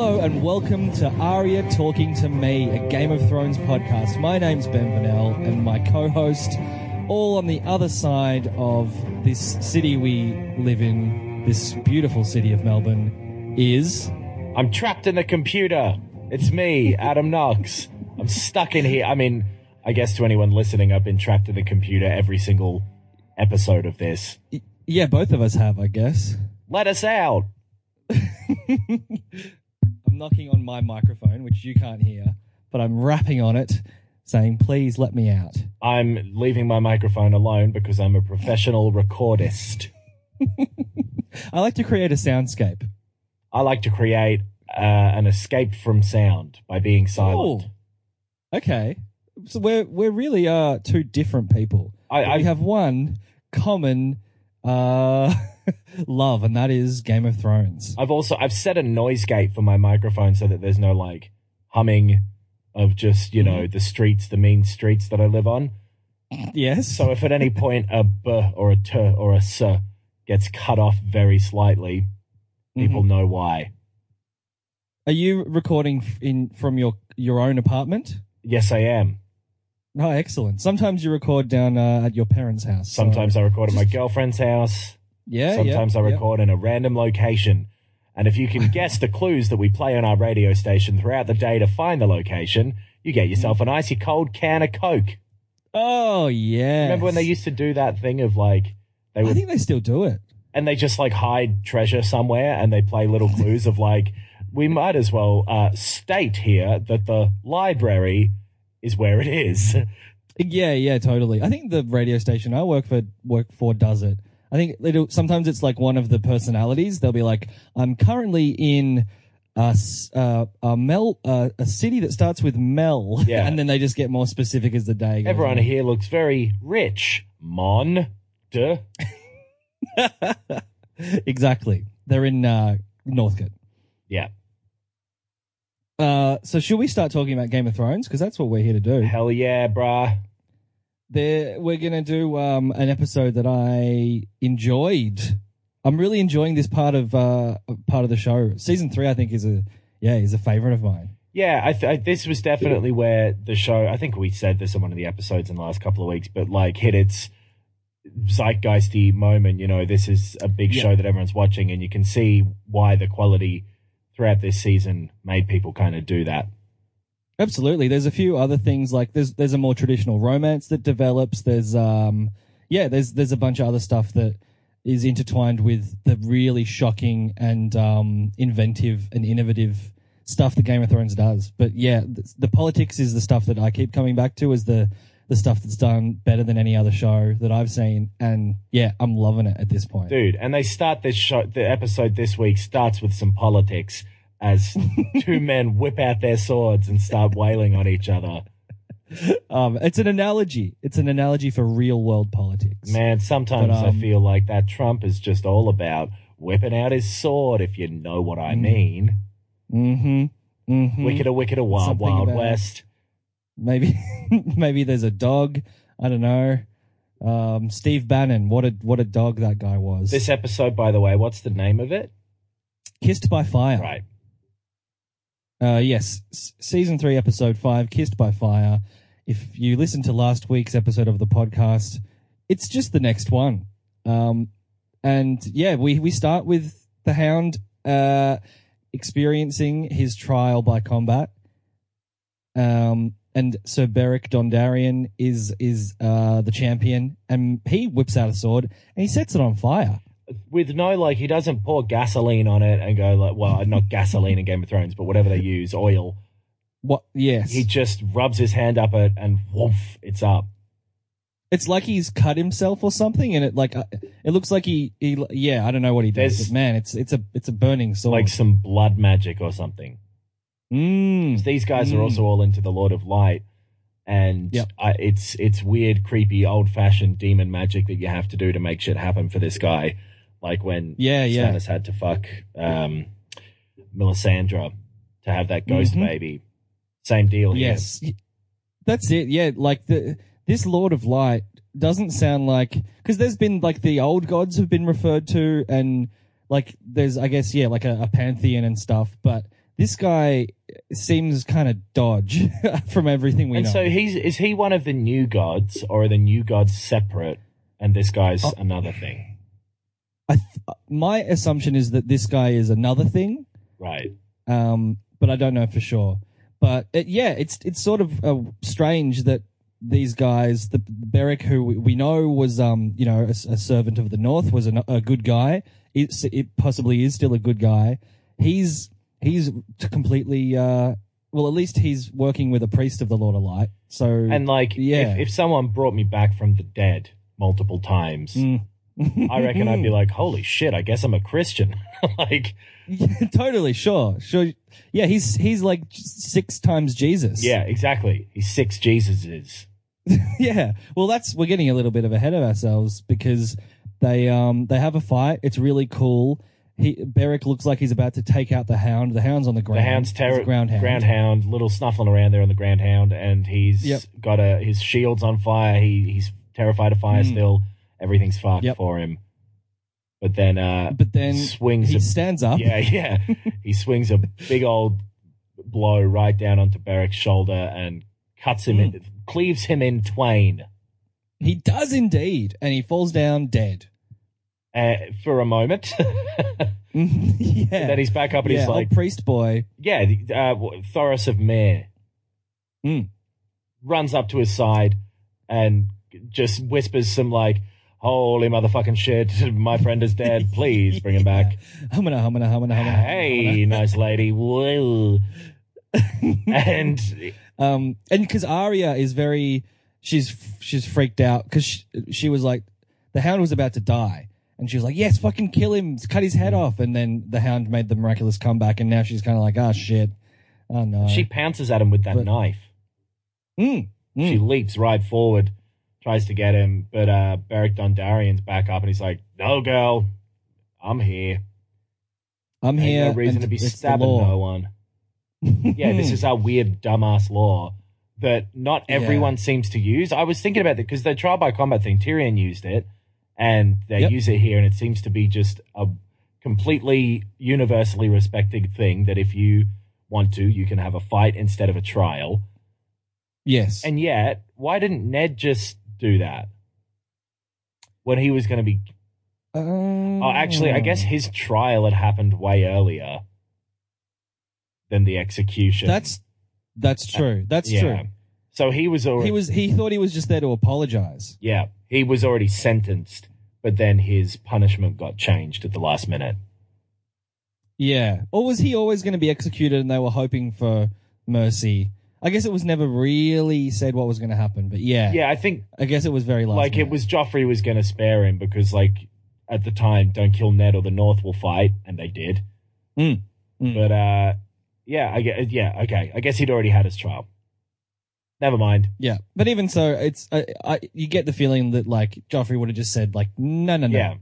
Hello and welcome to Aria Talking to Me, a Game of Thrones podcast. My name's Ben Vanel and my co-host, all on the other side of this city we live in, this beautiful city of Melbourne, is I'm trapped in the computer. It's me, Adam Knox. I'm stuck in here. I mean, I guess to anyone listening, I've been trapped in the computer every single episode of this. yeah, both of us have, I guess. Let us out. Knocking on my microphone, which you can't hear, but I'm rapping on it, saying, "Please let me out." I'm leaving my microphone alone because I'm a professional recordist. I like to create a soundscape. I like to create uh, an escape from sound by being silent. Oh, okay. So we're we're really uh two different people. I- I- we have one common uh love, and that is Game of Thrones. I've also I've set a noise gate for my microphone so that there's no like humming of just you know the streets, the mean streets that I live on. yes. So if at any point a b or a t or a s gets cut off very slightly, people know why. Are you recording f- in from your your own apartment? Yes, I am. Oh, excellent. Sometimes you record down uh, at your parents' house. so- Sometimes I record at my girlfriend's house. Yeah. Sometimes yeah, I yeah. record in a random location. And if you can guess the clues that we play on our radio station throughout the day to find the location, you get yourself an icy cold can of Coke. Oh yeah. Remember when they used to do that thing of like they would. I think they still do it. and they just like hide treasure somewhere and they play little clues of like we might as well uh, state here that the library is where it is. Yeah, yeah, totally. I think the radio station I work for work for does it. I think sometimes it's like one of the personalities. They'll be like, "I'm currently in a uh, a Mel, uh, a city that starts with Mel," Yeah. and then they just get more specific as the day goes. Everyone on. here looks very rich. Mon de exactly. They're in uh, Northcote. yeah. Uh, so should we start talking about Game of Thrones? Because that's what we're here to do. Hell yeah, bruh. There we're gonna do um, an episode that I enjoyed. I'm really enjoying this part of uh, part of the show. Season three, I think, is a yeah, is a favorite of mine. Yeah, I, th- I this was definitely where the show. I think we said this in one of the episodes in the last couple of weeks, but like hit its zeitgeisty moment. You know, this is a big Yeah. show that everyone's watching, and you can see why the quality throughout this season made people kind of do that. Absolutely. There's a few other things like there's there's a more traditional romance that develops. There's um yeah, there's there's a bunch of other stuff that is intertwined with the really shocking and um inventive and innovative stuff that Game of Thrones does. But yeah, the, the politics is the stuff that I keep coming back to as the the stuff that's done better than any other show that I've seen. And yeah, I'm loving it at this point. dude. And they start this show. The episode this week starts with some politics as two men whip out their swords and start wailing on each other. Um, it's an analogy. It's an analogy for real world politics. Man, sometimes But, um, I feel like that Trump is just all about whipping out his sword, if you know what I Mm. mean. Mm-hmm. Mm-hmm. Wickeder, wickeder, wild, Something wild west. Maybe maybe there's a dog. I don't know. Um, Steve Bannon. What a what a dog that guy was. This episode, by the way, what's the name of it? Kissed by Fire. Right. Uh, yes, S- season three, episode five, Kissed by Fire. If you listen to last week's episode of the podcast, it's just the next one. Um, and yeah, we we start with the Hound uh, experiencing his trial by combat. Um, and Sir Beric Dondarrion is is uh, the champion, and he whips out a sword and he sets it on fire. With no, like, he doesn't pour gasoline on it and go, like, well, not gasoline in Game of Thrones, but whatever they use, oil. What? Yes. He just rubs his hand up it and woof, it's up. it's like he's cut himself or something, and it like uh, it looks like he he yeah I don't know what he does, There's- but man, it's it's a it's a burning sword. Like some blood magic or something. mm, These guys are Mm. also all into the Lord of Light, and Yep. I, it's it's weird, creepy, old fashioned demon magic that you have to do to make shit happen for this guy. Like when yeah yeah Stannis had to fuck um, Melisandre to have that ghost Mhm. baby. Same deal here. yes, that's it. Yeah, like the this Lord of Light doesn't sound like because there's been like the old gods have been referred to, and like there's I guess yeah like a, a pantheon and stuff, but this guy seems kind of dodge from everything we And know. so he's is he one of the new gods, or are the new gods separate, and this guy's Oh. another thing? I th- my assumption is that this guy is another thing. Right. um, but I don't know for sure. But it, yeah, it's it's sort of uh, strange that these guys, the Beric, who we, we know was um you know a, a servant of the North, was a, a good guy. It, it possibly is still a good guy. He's he's completely uh well at least he's working with a priest of the Lord of Light. So And like, Yeah. if, if someone brought me back from the dead multiple times, Mm. I reckon I'd be like, holy shit, I guess I'm a Christian. like, Yeah, totally sure sure yeah he's he's like six times Jesus yeah, exactly. He's six Jesuses. yeah. Well, that's we're getting a little bit of ahead of ourselves because they um they have a fight. It's really cool. He Beric looks like he's about to take out the hound. The hound's on the ground. The hound's terror, a ground hound. ground hound, little snuffling around there on the ground hound, and he's Yep. got a his shield's on fire. He he's terrified of fire Mm. still. Everything's fucked Yep. for him. But then, uh, But then swings he a stands up. Yeah, yeah. he swings a big old blow right down onto Beric's shoulder and cuts him Mm. in, cleaves him in twain. He does indeed, and he falls down dead. Uh, for a moment, yeah. then he's back up and yeah, he's old like, priest boy. "Yeah, the- uh, Thoros of Myr Mm. runs up to his side and just whispers some like, "Holy motherfucking shit, my friend is dead. Please bring him back." Humana, humana, humana, humana. Hey, nice lady. Whoa. and Um, and because Arya is very, she's she's freaked out because she, she was like, the Hound was about to die, and she was like, yes, fucking kill him, cut his head off, and then the Hound made the miraculous comeback, and now she's kind of like, oh shit, oh no, she pounces at him with that But- knife. Mm, mm. She leaps right forward, tries to get him, but uh, Beric Dondarrion's back up and he's like, "No, girl, I'm here. I'm Ain't here. no reason to be stabbing no one." Yeah, this is our weird dumbass law that not Yeah. everyone seems to use. I was thinking about that because the trial by combat thing, Tyrion used it, and they Yep. use it here, and it seems to be just a completely universally respected thing that if you want to, you can have a fight instead of a trial. yes, And yet, why didn't Ned just do that when he was going to be? Um, Oh, actually, I guess his trial had happened way earlier than the execution. that's that's true. That's yeah. true. So he was already He was he thought he was just there to apologize. yeah he was already sentenced, but then his punishment got changed at the last minute. Yeah. Or was he always going to be executed and they were hoping for mercy? I guess it was never really said what was going to happen, but yeah. Yeah, I think I guess it was very last like it minute. was Joffrey was going to spare him because like at the time, don't kill Ned or the North will fight, and they did. Mm, mm. But uh, yeah, I get yeah okay. I guess he'd already had his trial. Never mind. Yeah. But even so, it's I, I you get the feeling that like Joffrey would have just said like no no no. Yeah.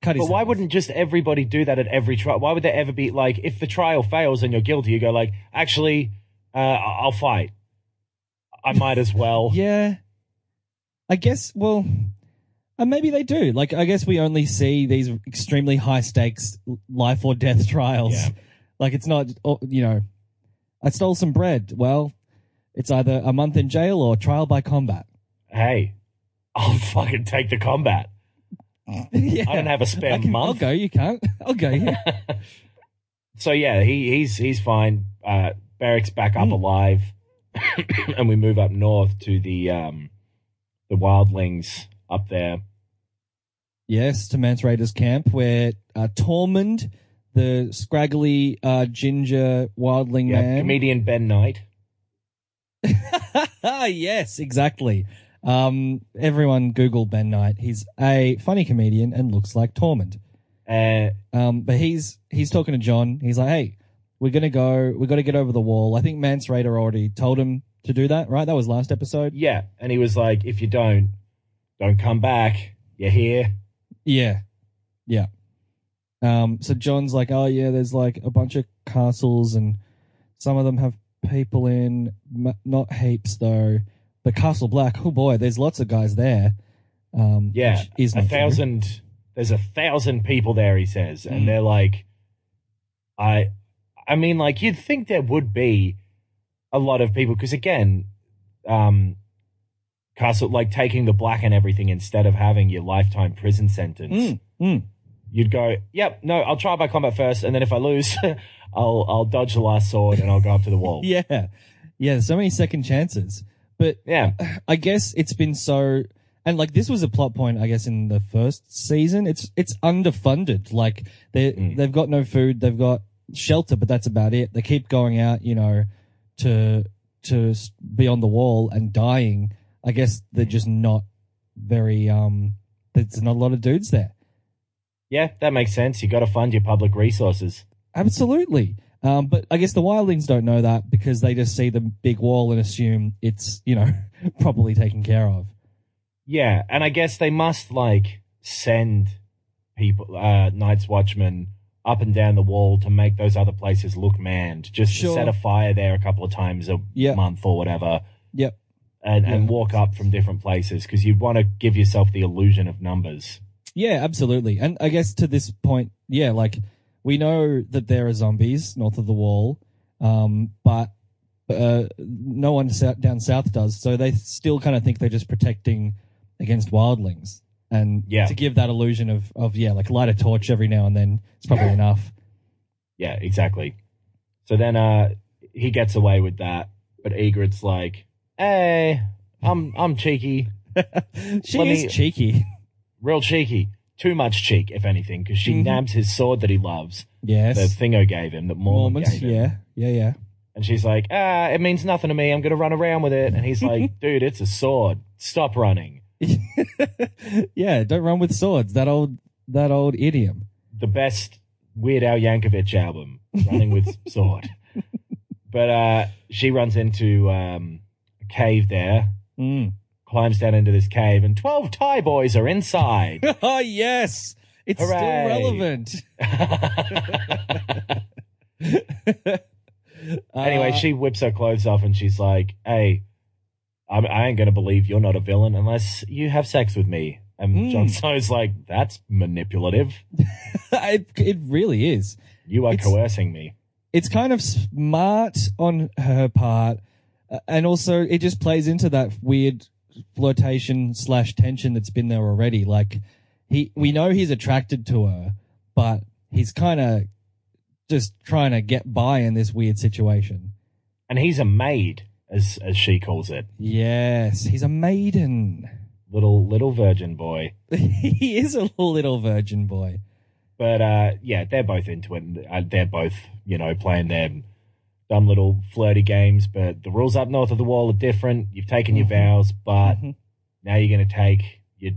Cut his But why head off. wouldn't just everybody do that at every trial? Why would there ever be like if the trial fails and you're guilty, you go like, actually, uh, I'll fight. I might as well. Yeah. I guess well uh, maybe they do. Like I guess we only see these extremely high stakes life or death trials. Yeah. Like it's not oh, you know I stole some bread. Well, it's either a month in jail or trial by combat. Hey, I'll fucking take the combat. yeah. I don't have a spare can- I'll go, you can't. I'll go. Yeah. So yeah, he he's he's fine. Uh, Beric's back up Hmm. alive, and we move up north to the um the wildlings up there. yes, to Mance Rayder's camp where uh, Tormund, the scraggly uh, ginger wildling Yeah, man. comedian Ben Knight. yes, exactly. Um, everyone Google Ben Knight. He's a funny comedian and looks like Tormund. Uh, Um, but he's he's talking to Jon. He's like, "Hey, we're gonna go. We got to get over the wall." I think Mance Rayder already told him to do that, right? That was last episode. yeah, and he was like, "If you don't, don't come back. You're here." Yeah, yeah. Um, so Jon's like, "Oh yeah, there's like a bunch of castles, and some of them have people in, m- not heaps though. But Castle Black, oh boy, there's lots of guys there. Um, Yeah, is a not true. thousand. There's a thousand people there. He says, Mm. and they're like, I, I mean, like you'd think there would be a lot of people because again, um, Castle like taking the black and everything instead of having your lifetime prison sentence. Mm, mm. You'd go, yep, no, I'll try by combat first, and then if I lose, I'll I'll dodge the last sword and I'll go up to the wall. Yeah, yeah. So many second chances, but yeah, I guess it's been so, and like this was a plot point, I guess, in the first season. It's it's underfunded. Like they Mm. they've got no food, they've got shelter, but that's about it. They keep going out, you know, to to be on the wall and dying. I guess they're just not very. um There's not a lot of dudes there. yeah, that makes sense. You got to fund your public resources. Absolutely. Um, but I guess the wildlings don't know that because they just see the big wall and assume it's, you know, properly taken care of. Yeah, and I guess they must like send people, uh, Night's Watchmen up and down the wall to make those other places look manned. Just Sure. to set a fire there a couple of times a Yep. month or whatever, Yep. and and walk up from different places because you'd want to give yourself the illusion of numbers. Yeah, absolutely. And I guess to this point, yeah, like we know that there are zombies north of the wall, um, but uh, no one down south does. So they still kind of think they're just protecting against wildlings. And Yeah. to give that illusion of, of, yeah, like light a torch every now and then, it's probably enough. Yeah, exactly. So then uh he gets away with that, but Ygritte's like, "Hey, I'm I'm cheeky, She Let is me- cheeky. real cheeky, too much cheek, if anything, because she Mhm. nabs his sword that he loves, Yes. the Thingo gave him, that Mormont Mormont's, gave him. yeah, yeah, yeah. And she's like, "Ah, it means nothing to me. I'm gonna run around with it." And he's like, "Dude, it's a sword. Stop running." yeah, don't run with swords. That old that old idiom. The best Weird Al Yankovic album, running with sword. But uh, she runs into um, a cave there, Mm. climbs down into this cave, and 12 Thai boys are inside. oh yes, it's Hooray. still relevant. anyway, Uh, she whips her clothes off and she's like, "Hey, I'm, I ain't gonna believe you're not a villain unless you have sex with me." And Mm. Jon Snow's like, "That's manipulative. it, it really is. You are It's- coercing me." It's kind of smart on her part, uh, and also it just plays into that weird flirtation slash tension that's been there already. Like he, we know he's attracted to her, but he's kind of just trying to get by in this weird situation. And he's a maid, as as she calls it, Yes, he's a maiden. little little virgin boy. he is a little virgin boy. But uh, yeah, they're both into it. And, uh, they're both, you know, playing their dumb little flirty games. But the rules up north of the wall are different. You've taken your Mhm. vows, but Mhm. now you're going to take your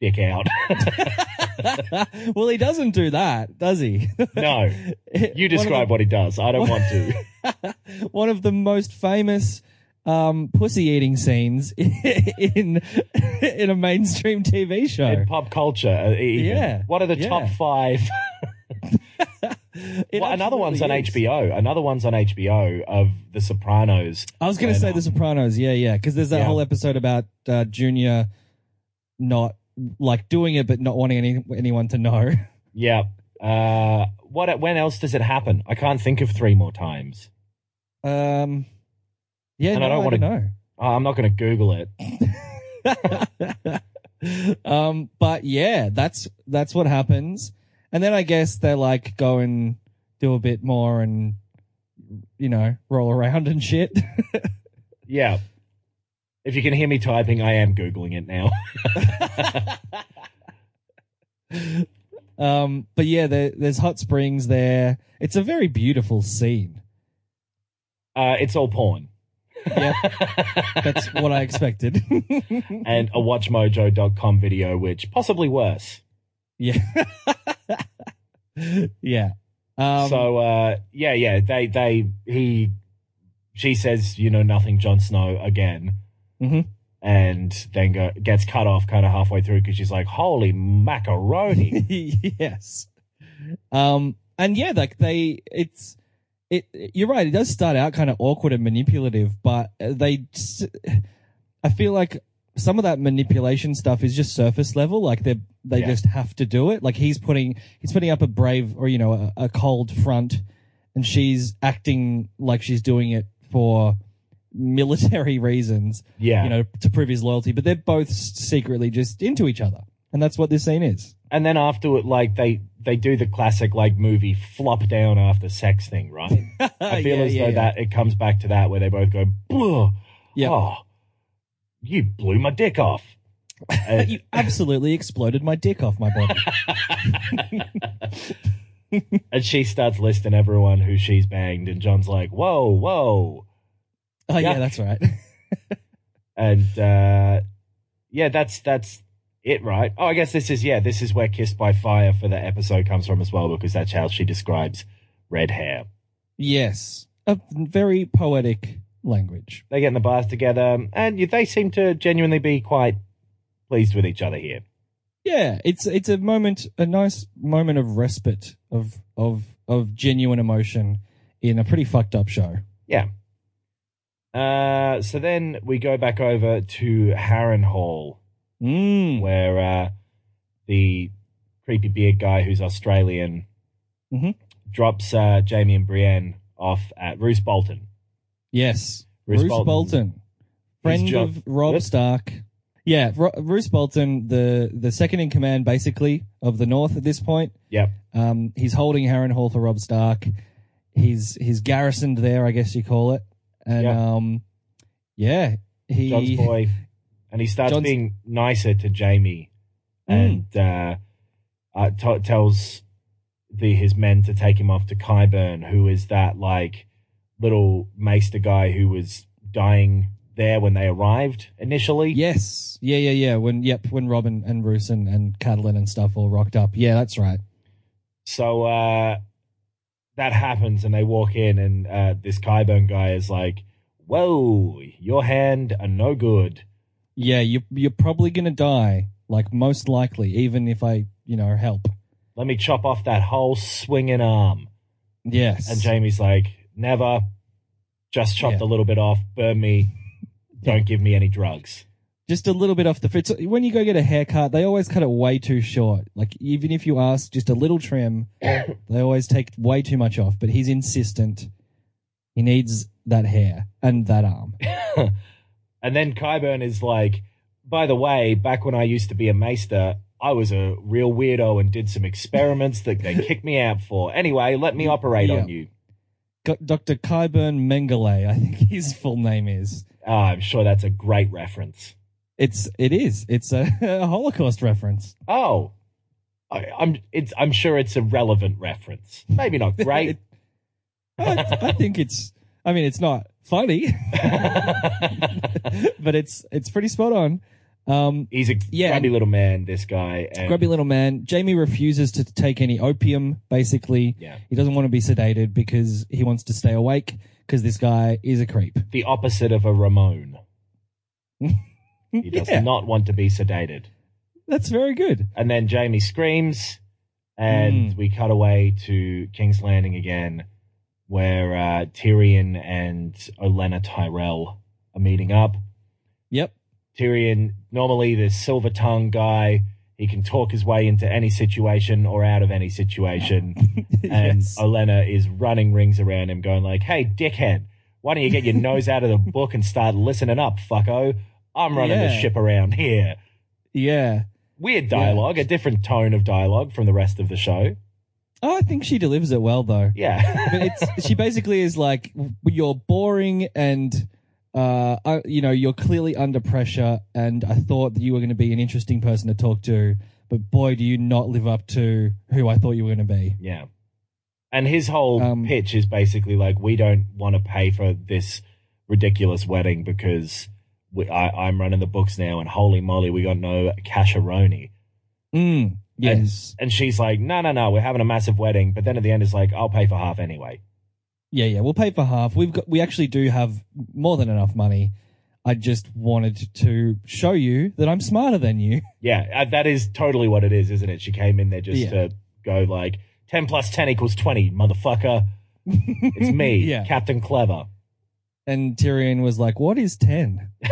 dick out. well, he doesn't do that, does he? no, you describe what he does. I don't want to. One of the most famous um, pussy eating scenes in in a mainstream TV show. In pop culture, uh, even. Yeah, What are the yeah. top five? Well, another one's on. HBO. Another one's on HBO of The Sopranos. I was going to say The Sopranos. Yeah, yeah, because there's that Yeah. whole episode about uh, Junior not like doing it, but not wanting any, anyone to know. Yeah. Uh, what? When else does it happen? I can't think of three more times. Um, yeah, And no, I don't wanna- know. Oh, I'm not going to Google it. um, but yeah, that's that's what happens. And then I guess they like go and do a bit more and you know roll around and shit. Yeah. If you can hear me typing, I am Googling it now. um, but yeah, there, there's hot springs there. It's a very beautiful scene. Uh, it's all porn. yeah, that's what I expected. and a watchmojo.com video, which possibly worse. yeah, yeah. Um, so uh yeah, yeah, they they he she says, you know, nothing Jon Snow again. Mhm. And then go, gets cut off kind of halfway through because she's like, "Holy macaroni!" yes. Um, and yeah, like they, it's, it, you're right. It does start out kind of awkward and manipulative, but uh, they, I feel like some of that manipulation stuff is just surface level. Like they, they Yeah. just have to do it. Like he's putting, he's putting up a brave or, you know, a, a cold front and she's acting like she's doing it for military reasons yeah, you know, to prove his loyalty, but they're both secretly just into each other. And that's what this scene is. And then after it, like they they do the classic like movie flop down after sex thing, right? I feel Yeah, as yeah, though yeah. that it comes back to that where they both go, "Ugh, Yep. "Oh, you blew my dick off." Uh, you absolutely exploded my dick off my body. and she starts listing everyone who she's banged, and Jon's like, "Whoa, whoa!" Oh, yeah, that's right. And uh, yeah, that's that's it, right? Oh, I guess this is yeah, this is where "Kissed by Fire" for the episode comes from as well, because that's how she describes red hair. yes. A very poetic language. They get in the bath together, and they seem to genuinely be quite pleased with each other here. Yeah, it's it's a moment, a nice moment of respite of of of genuine emotion in a pretty fucked up show. Yeah. Uh, so then we go back over to Harrenhal, Mm. where uh, the creepy beard guy who's Australian Mhm. drops uh, Jaime and Brienne off at Roose Bolton. Yes, Roose Bruce Bolton. Bolton, friend jo- of Robb Yep. Stark. Yeah, Ro- Bruce Bolton, the the second in command, basically of the North at this point. Yep. Um, he's holding Harrenhal for Robb Stark. He's he's garrisoned there, I guess you call it. And Yeah. um, yeah, he John's boy. And he starts John's- being nicer to Jaime Mm. and uh, uh, t- tells the his men to take him off to Qyburn, who is that like little maester guy who was dying there when they arrived initially. Yes, yeah, yeah, yeah. When yep, when Robin and Bruce and, and Catelyn and stuff all rocked up. Yeah, that's right. So uh, that happens, and they walk in, and uh, this Qyburn guy is like, "Whoa, your hand are no good." Yeah, you you're probably gonna die. Like most likely, even if I you know help. Let me chop off that whole swinging arm. Yes. And Jaime's like, "Never. Just chopped Yeah. a little bit off. Burn me. Don't give me any drugs." just a little bit off the fit. So when you go get a haircut, they always cut it way too short. Like even if you ask just a little trim, they always take way too much off. But he's insistent. He needs that hair and that arm. And then Qyburn is like, by the way, back when I used to be a maester, I was a real weirdo and did some experiments that they kicked me out for. Anyway, let me operate on you. Dr. Qyburn Mengele, I think his full name is. Ah, I'm sure that's a great reference. It's it is. It's a, a Holocaust reference. Oh, I, I'm it's I'm sure it's a relevant reference. Maybe not great. I, I think it's. I mean, it's not funny, but it's it's pretty spot on. Um, He's a Yeah. grubby little man. This guy. And, grubby little man. Jaime refuses to take any opium. Basically, Yeah. he doesn't want to be sedated because he wants to stay awake. Because this guy is a creep. The opposite of a Ramone. He does Yeah, not want to be sedated. that's very good. And then Jaime screams, and Mm. we cut away to King's Landing again, where uh, Tyrion and Olenna Tyrell are meeting up. Yep. Tyrion, normally the silver tongue guy, he can talk his way into any situation or out of any situation. And yes. Olenna is running rings around him, going like, "Hey, dickhead, why don't you get your nose out of the book and start listening up, fucko? I'm running the ship around here." yeah. Weird dialogue, a different tone of dialogue from the rest of the show. I think she delivers it well though. Yeah, but it's she basically is like you're boring and uh, I, you know you're clearly under pressure and i thought that you were going to be an interesting person to talk to but boy do you not live up to who i thought you were going to be yeah. And his whole Um, pitch is basically like, "We don't want to pay for this ridiculous wedding because we, I, I'm running the books now, and holy moly, we got no casheroni. Mm, yes. And she's like, no, no, no, we're having a massive wedding. But then at the end, it's like, I'll pay for half anyway. Yeah, yeah. We'll pay for half. We've got. We actually do have more than enough money. I just wanted to show you that I'm smarter than you. Yeah, uh, that is totally what it is, isn't it? She came in there just Yeah. to go like, 10 plus 10 equals 20, motherfucker. It's me, Yeah. Captain Clever. And Tyrion was like, "What is ten?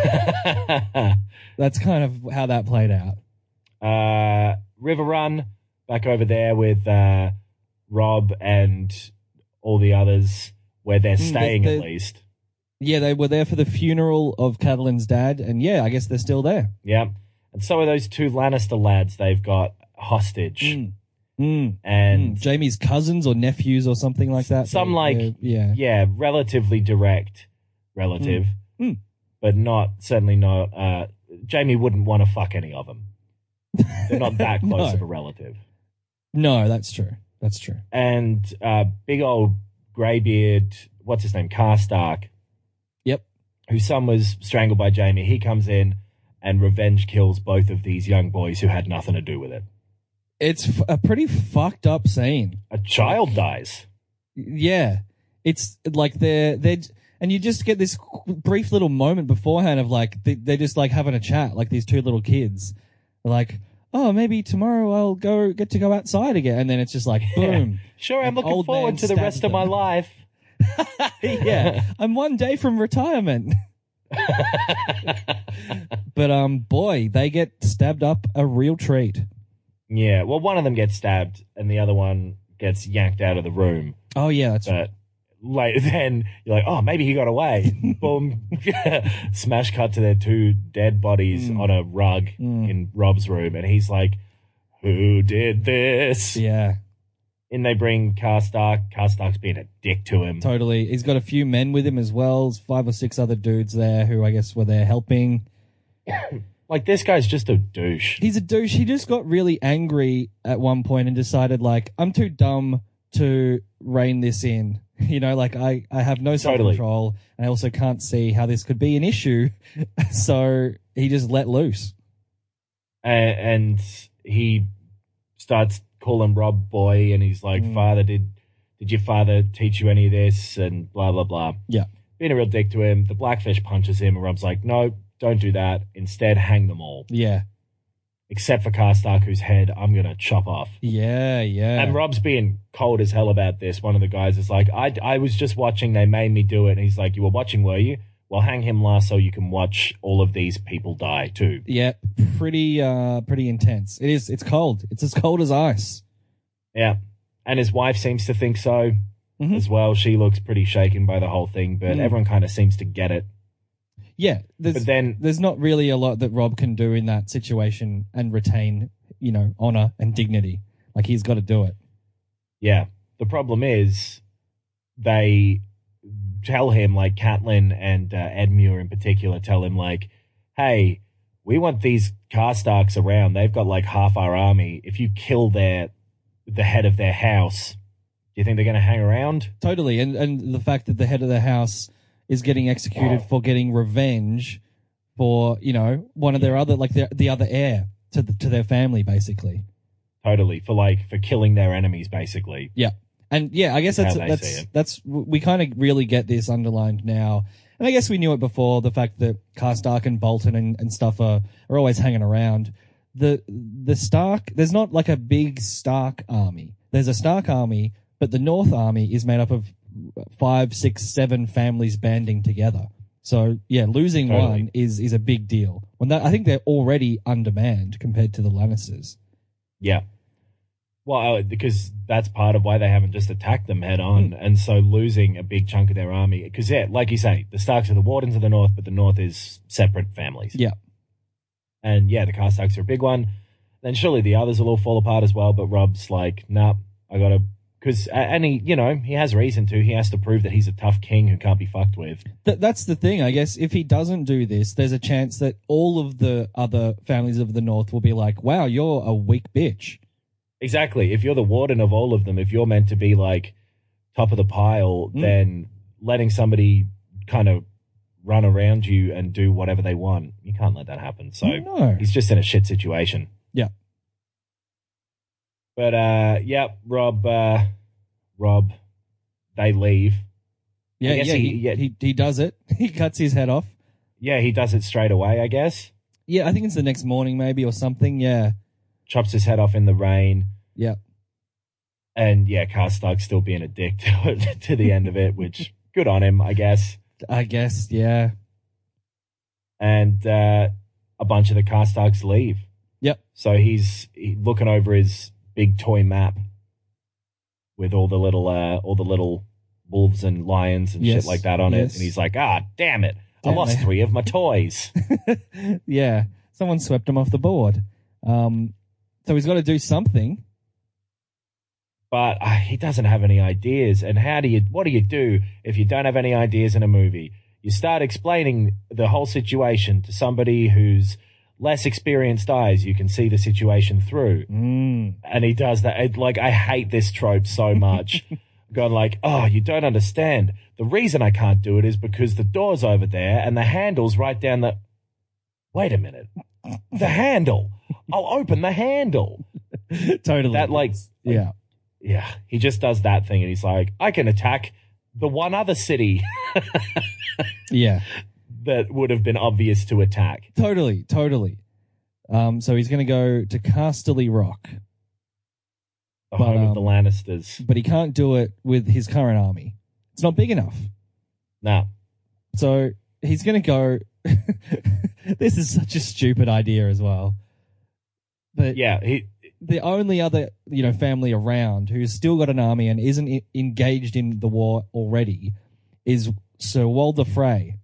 That's kind of how that played out." uh, Riverrun, back over there with uh, Robb and all the others, where they're Mm, staying they- at they- least. Yeah, they were there for the funeral of Catelyn's dad, and yeah, I guess they're still there. Yeah. And so are those two Lannister lads they've got hostage. Mm. Mm. And Mm. Jaime's cousins or nephews or something like that. Some They- like- yeah, yeah, relatively direct relative, Mm. Mm. but not certainly not. Uh, Jaime wouldn't want to fuck any of them. They're not that close No. of a relative. No, that's true. That's true. And uh, big old greybeard, what's his name, Karstark, Yep. whose son was strangled by Jaime. He comes in and revenge kills both of these young boys who had nothing to do with it. It's f- a pretty fucked up scene. A child dies. Yeah, it's like they're they're and you just get this brief little moment beforehand of like they, they're just like having a chat, like these two little kids, like, oh, maybe tomorrow I'll go get to go outside again, and then it's just like boom. Sure, I'm An looking old man forward to the stabs rest of my them. life. yeah, I'm one day from retirement. But um, boy, they get stabbed up a real treat. Yeah, well, one of them gets stabbed and the other one gets yanked out of the room. Oh yeah, that's right. But like then you're like, oh, maybe he got away. Boom, smash cut to their two dead bodies Mm. on a rug Mm. in Robb's room, and he's like, "Who did this?" Yeah, And they bring Car Stark Karstark. Karstark's being a dick to him. totally. He's got a few men with him as well. There's five or six other dudes there who I guess were there helping. Like this guy's just a douche. He's a douche. He just got really angry at one point and decided like I'm too dumb to rein this in. You know, like I, I have no self Totally. control and I also can't see how this could be an issue. so he just let loose. A- and he starts calling Robb boy, and he's like, Mm. "Father, did did your father teach you any of this?" And blah blah blah. Yeah. being a real dick to him. The blackfish punches him, and Robb's like, "No, don't do that. Instead, hang them all, Yeah. Except for Karstark, whose head I'm gonna chop off." Yeah. Yeah. And Robb's being cold as hell about this. One of the guys is like, I, I was just watching. They made me do it. And he's like, You were watching, were you? Well, hang him last so you can watch all of these people die too. Yeah, pretty uh pretty intense. It is it's cold. It's as cold as ice. Yeah. And his wife seems to think so Mhm. as well. She looks pretty shaken by the whole thing, but Mm. everyone kind of seems to get it. Yeah, there's But then, there's not really a lot that Robb can do in that situation and retain, you know, honor and dignity. Like he's got to do it. yeah, the problem is they tell him, like Catelyn and uh, Edmure in particular, tell him, like, hey, we want these Karstarks around. They've got like half our army. If you kill their the head of their house, do you think they're going to hang around? Totally. And and the fact that the head of the house is getting executed for getting revenge for, you know, one of their other like the the other heir to the, to their family basically. Totally for like for killing their enemies, basically. Yeah, and yeah, I guess that's that's that's we kind of really get this underlined now. And I guess we knew it before the fact that Karstark and Bolton and, and stuff are, are always hanging around. The the Stark there's not like a big Stark army. There's a Stark army, but the North army is made up of five, six, seven families banding together. So yeah, losing Totally. one is is a big deal. When that I think they're already undermanned compared to the Lannisters. Yeah. Well, because that's part of why they haven't just attacked them head on, Hmm. and so losing a big chunk of their army. Because yeah, like you say, the Starks are the Wardens of the North, but the North is separate families. Yeah. And yeah, the Karstarks are a big one. Then surely the others will all fall apart as well. But Robb's like, nah, I gotta, because and he, you know, he has reason to. He has to prove that he's a tough king who can't be fucked with. Th- that's the thing, I guess. If he doesn't do this, there's a chance that all of the other families of the North will be like, wow, you're a weak bitch. Exactly. If you're the warden of all of them, if you're meant to be like top of the pile, Mm. then letting somebody kind of run around you and do whatever they want. You can't let that happen. So no. he's just in a shit situation. Yeah. But uh yeah, Robb uh Robb they leave. Yeah, yeah, he- he, yeah. he he does it. He cuts his head off. Yeah, he does it straight away, I guess. Yeah, I think it's the next morning, maybe or something. Yeah, Chops his head off in the rain. yeah, And yeah, Karstark's still being a dick to, to the end of it, which good on him, I guess. I guess. Yeah, And uh, a bunch of the Karstarks leave. Yep. So he's he, looking over his big toy map with all the little uh, all the little wolves and lions and Yes, shit like that on yes. it. And he's like, ah, damn it. I lost it." three of my toys. yeah. Someone swept him off the board. Um, so he's got to do something. but uh, he doesn't have any ideas. And how do you, what do you do if you don't have any ideas in a movie? You start explaining the whole situation to somebody who's less experienced eyes. You can see the situation through. Mm. And he does that. It, like, I hate this trope so much. Going like, oh, you don't understand. The reason I can't do it is because the door's over there and the handle's right down the. Wait a minute. The handle. I'll open the handle. totally. That like yeah. yeah, he just does that thing and he's like, I can attack the one other city Yeah. that would have been obvious to attack. Totally. Totally. Um, so he's going to go to Casterly Rock, The But, home of the um, Lannisters. but he can't do it with his current army. It's not big enough. No. So he's going to go. this is such a stupid idea as well. But Yeah, he the only other you know family around who's still got an army and isn't I- engaged in the war already is Sir Walder Frey,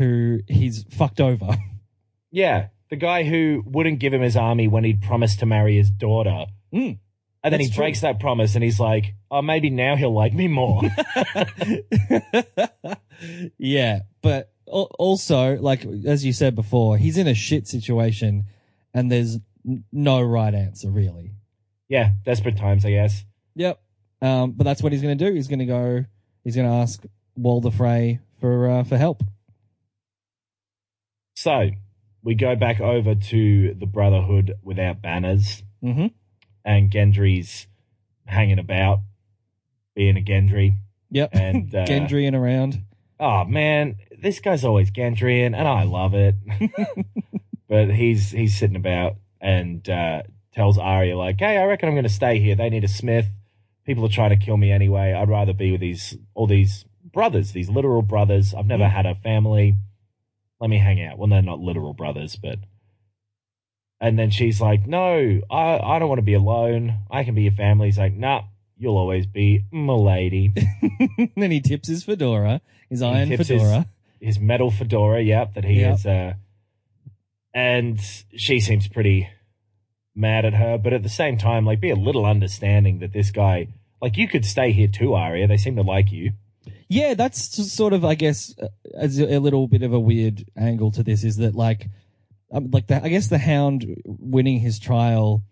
who he's fucked over. yeah, the guy who wouldn't give him his army when he'd promised to marry his daughter. Mm, And then he true. breaks that promise and he's like, Oh, maybe now he'll like me more. yeah, but also, like as you said before, he's in a shit situation, and there's no right answer really. yeah, desperate times, I guess. Yep. Um, but that's what he's going to do. He's going to go. He's going to ask Walder Frey for uh, for help. So we go back over to the Brotherhood without banners. Mm-hmm. and Gendry's hanging about, being a Gendry. Yep. And, uh, Gendryan around. Oh man, this guy's always Gendryan, and I love it. but he's he's sitting about and uh, tells Arya like, "Hey, I reckon I'm going to stay here. They need a smith. People are trying to kill me anyway. I'd rather be with these all these brothers, these literal brothers. I've never Mm. had a family. Let me hang out. Well, they're not literal brothers, but." And then she's like, "No, I I don't want to be alone. I can be your family." He's like, "Nah, you'll always be my lady." then he tips his fedora, his iron tips his- fedora. his metal fedora, yep, that he Yep. is. Uh, and she seems pretty mad at her, but at the same time, like, be a little understanding that this guy, like, you could stay here too, Arya. They seem to like you. Yeah, that's just sort of, I guess, uh, as a, a little bit of a weird angle to this is that, like, um, like the, I guess the Hound winning his trial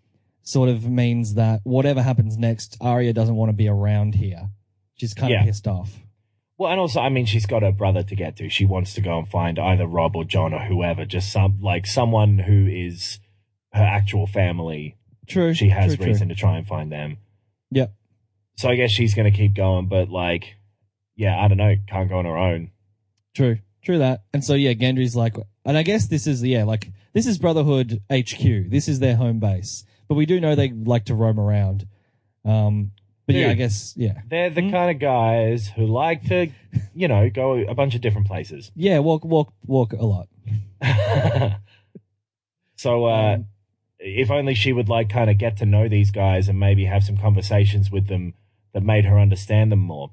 sort of means that whatever happens next, Arya doesn't want to be around here. She's kind Yeah. of pissed off. Well, and also, I mean, she's got her brother to get to. She wants to go and find either Robb or Jon or whoever, just some, like, someone who is her actual family. True. She has true, reason to try and find them. Yep. So I guess she's going to keep going, but, like, yeah, I don't know, can't go on her own. True. True that. And so yeah, Gendry's like, and I guess this is yeah, like this is Brotherhood HQ. This is their home base. But we do know they like to roam around. Um, but yeah, I guess yeah, They're the Hmm? kind of guys who like to, you know, go a bunch of different places. yeah, walk, walk, walk a lot. so, uh, Um, if only she would like kind of get to know these guys and maybe have some conversations with them that made her understand them more.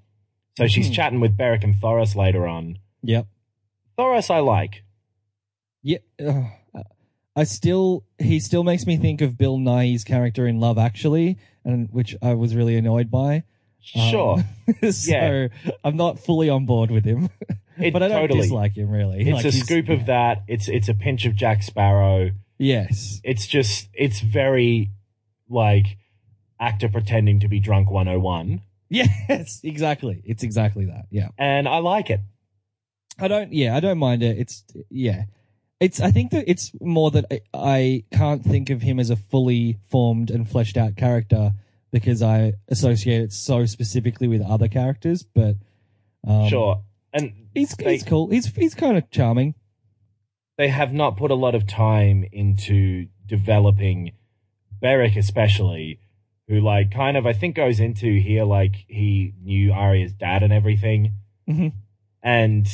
So she's Mhm. chatting with Beric and Thoros later on. Yep. Thoros, I like. Yeah. ugh. I still, he still makes me think of Bill Nighy's character in Love Actually, and which I was really annoyed by. Um, Sure, so Yeah. I'm not fully on board with him, it but I don't totally. dislike him really. It's Like, a he's- scoop of that. It's it's a pinch of Jack Sparrow. Yes. It's just it's very like actor pretending to be drunk 101 Yes, exactly. It's exactly that. Yeah. and I like it. I don't. Yeah, I don't mind it. It's yeah. It's. I think that it's more that I, I can't think of him as a fully formed and fleshed out character because I associate it so specifically with other characters. But um, sure. And he's they- he's cool. He's he's kind of charming. they have not put a lot of time into developing Beric, especially, who like kind of I think goes into here like he knew Arya's dad and everything, Mhm. and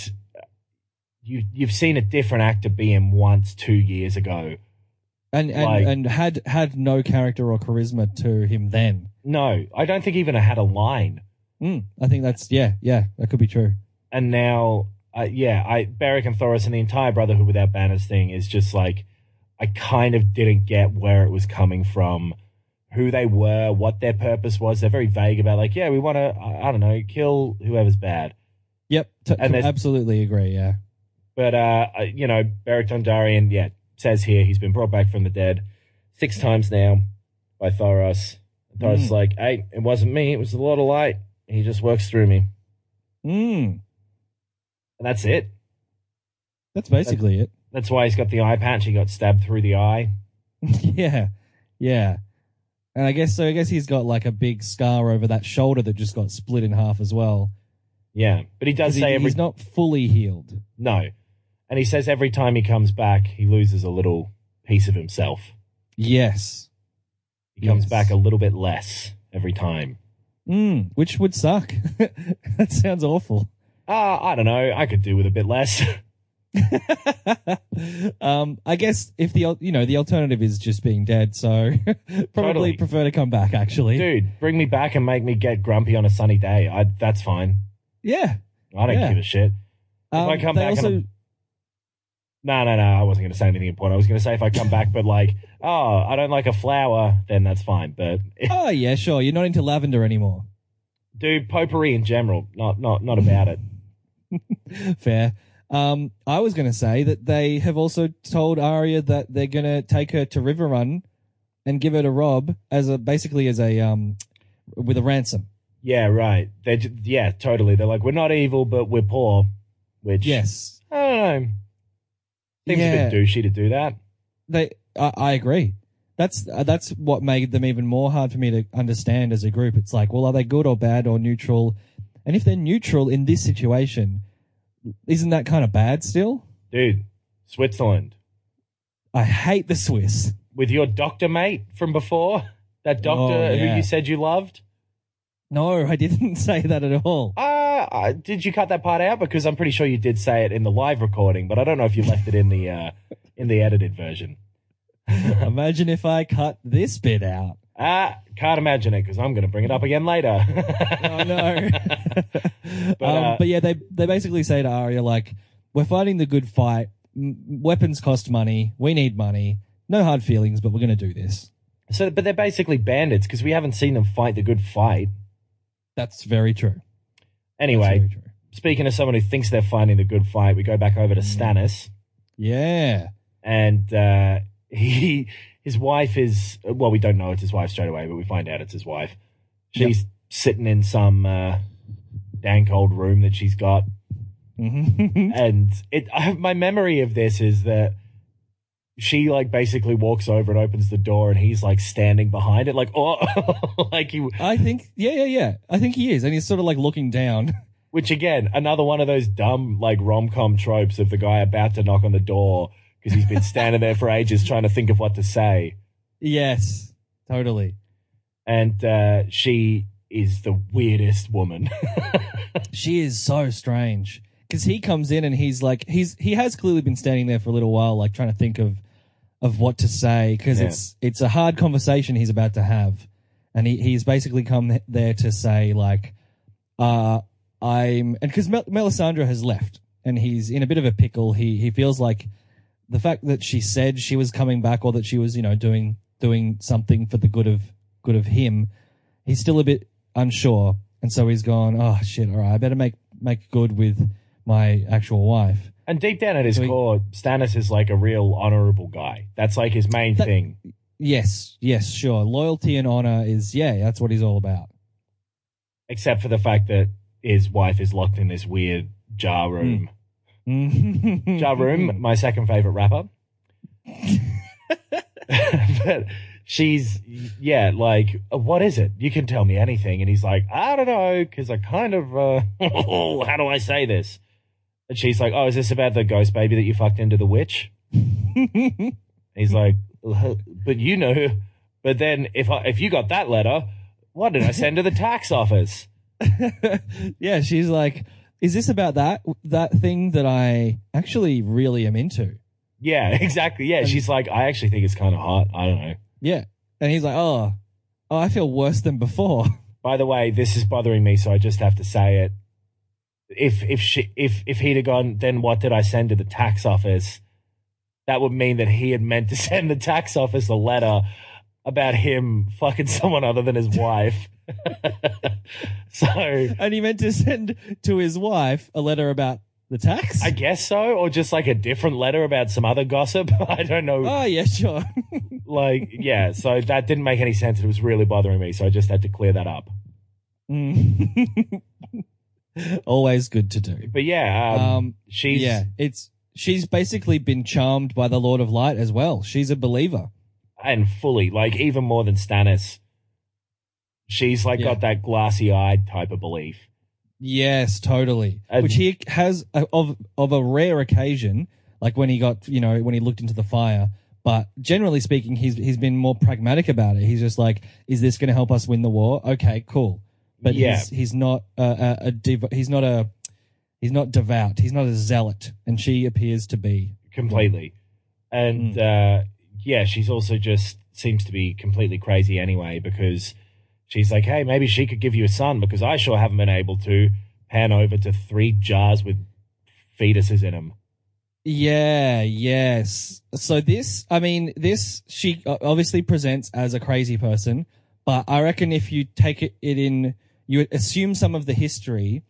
you you've seen a different actor be him once two years ago. And and, Like- and had had no character or charisma to him then. No, I don't think even had a line. Mm, I think that's yeah yeah that could be true. and now uh, yeah i beric and thoros and the entire brotherhood without banners thing is just like i kind of didn't get where it was coming from who they were what their purpose was they're very vague about like yeah we want to I, don't know kill whoever's bad Yep, t- And absolutely agree. Yeah. but uh uh, you know beric dondarrion yeah says here he's been brought back from the dead six times now by thoros thoros is Mm. like hey it wasn't me it was the lord of light he just works through me Mm, and that's it that's basically it. that's why he's got the eye patch he got stabbed through the eye yeah, yeah. And I guess so. I guess he's got like a big scar over that shoulder that just got split in half as well. Yeah, but he does he- say every he's not fully healed. no, and he says every time he comes back, he loses a little piece of himself. Yes. He comes Yes. back a little bit less every time. Mm, which would suck. that sounds awful. Ah, I don't know. I could do with a bit less. um, I guess if the you know the alternative is just being dead, so probably Totally. prefer to come back. Actually, Dude, bring me back and make me get grumpy on a sunny day. I that's fine. yeah. I don't Yeah. give a shit. Um, I come back also, I'm- No, no, no. I wasn't going to say anything important. I was going to say if I come back, but like, oh, I don't like a flower, then that's fine. But oh yeah, sure. You're not into lavender anymore. dude, potpourri in general, not not not about it. Fair. Um, I was going to say that they have also told Arya that they're going to take her to Riverrun and give her to Robb as a basically as a um with a ransom. Yeah, right. They yeah, totally. They're like, we're not evil, but we're poor. Which Yes, I don't know. Seems Yeah. a bit douchey to do that. they. I, I agree. That's uh, that's what made them even more hard for me to understand as a group. It's like, well, are they good or bad or neutral? And if they're neutral in this situation, isn't that kind of bad still? Dude, Switzerland. I hate the Swiss. With your doctor mate from before? That doctor Oh, who you said you loved? No, I didn't say that at all. Uh, uh, did you cut that part out? Because I'm pretty sure you did say it in the live recording, but I don't know if you left it in the uh, in the edited version. Imagine if I cut this bit out. Ah, can't imagine it because I'm going to bring it up again later. Oh no. But, um, uh, but yeah, they they basically say to Arya like, "We're fighting the good fight. M- weapons cost money. We need money. No hard feelings, but we're going to do this." so, but they're basically bandits because we haven't seen them fight the good fight. That's very true. Anyway, very true. speaking of someone who thinks they're fighting the good fight, we go back over to Mm. Stannis, Yeah. and uh, he his wife is well, we don't know it's his wife straight away, but we find out it's his wife. She's sitting in some uh, dank old room that she's got, Mhm. and it. I have, my memory of this is that she like basically walks over and opens the door, and he's like standing behind it, like oh, like he. I think. Yeah, yeah, yeah. I think he is, and he's sort of like looking down. Which again, another one of those dumb like rom com tropes of the guy about to knock on the door because he's been standing there for ages trying to think of what to say. yes, totally. And uh, she is the weirdest woman. She is so strange because he comes in and he's like he's he has clearly been standing there for a little while, like trying to think of of what to say because Yeah. it's it's a hard conversation he's about to have, and he he's basically come there to say like, uh, I'm and because Mel- Melisandre has left and he's in a bit of a pickle. He he feels like the fact that she said she was coming back or that she was you know doing doing something for the good of good of him, he's still a bit unsure, and so he's gone. Oh shit! All right, I better make make good with my actual wife. and deep down at his So he- core, Stannis is like a real honorable guy. That's like his main That- thing. Yes, yes, sure. Loyalty and honor is yeah, that's what he's all about. Except for the fact that his wife is locked in this weird jar room. Ja Room, my second favorite rapper. but she's yeah, like what is it? You can tell me anything, and he's like, I don't know, because I kind of uh, how do I say this? And she's like, Oh, is this about the ghost baby that you fucked into the witch? he's like, But you know, but then if I, if you got that letter, what did I send to the tax office? yeah, she's like, "Is this about that that thing that I actually really am into?" Yeah, exactly. Yeah, she's like, I actually think it's kind of hot. I don't know. Yeah, and he's like, "Oh, oh, I feel worse than before." By the way, this is bothering me, so I just have to say it. If if she if if he'd have gone, then what did I send to the tax office? That would mean that he had meant to send the tax office a letter about him fucking someone other than his wife. so and he meant to send to his wife a letter about the tax. I guess so, or just like a different letter about some other gossip. I don't know. oh yeah, sure. Like, yeah, so that didn't make any sense. It was really bothering me, so I just had to clear that up. Mm. Always good to do. But yeah, um, Um, she's yeah, it's she's basically been charmed by the Lord of Light as well. She's a believer. and fully like even more than Stannis. She's like Yeah. got that glassy eyed type of belief. Yes, totally. And- Which he has a, of of a rare occasion, like when he got you know when he looked into the fire. But generally speaking, he's he's been more pragmatic about it. He's just like, is this going to help us win the war? Okay, cool. But Yeah. he's he's not a, a, a he's not a he's not devout. He's not a zealot, and she appears to be. completely. And uh, yeah, she's also just seems to be completely crazy anyway because she's like, hey, maybe she could give you a son because I sure haven't been able to pan over to three jars with fetuses in them. Yeah, yes. So this, I mean, this she obviously presents as a crazy person, but I reckon if you take it, in, you assume some of the history,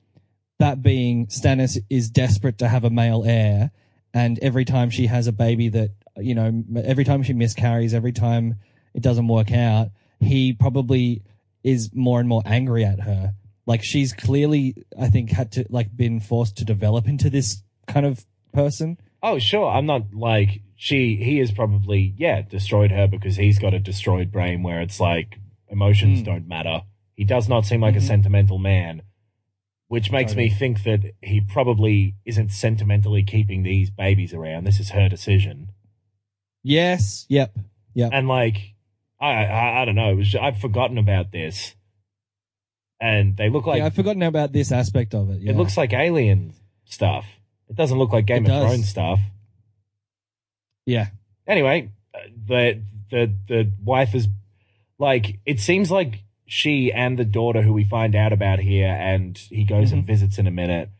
that being Stannis is desperate to have a male heir, and every time she has a baby that, you know, every time she miscarries, every time it doesn't work out, he probably is more and more angry at her. Like she's clearly, I think, had to like been forced to develop into this kind of person. Oh, sure. I'm not like she. He has probably yeah destroyed her because he's got a destroyed brain where it's like emotions Mm. don't matter. He does not seem like a Mhm. sentimental man, which makes me think that he probably isn't sentimentally keeping these babies around. This is her decision, Yes. Yep. Yep. and like I I, I don't know. It was ju- I've forgotten about this, and they look like yeah, I've forgotten about this aspect of it. Yeah. it looks like alien stuff. It doesn't look like Game It of does. Thrones stuff. Yeah. anyway, the the the wife is like it seems like she and the daughter who we find out about here and he goes and Mhm. visits in a minute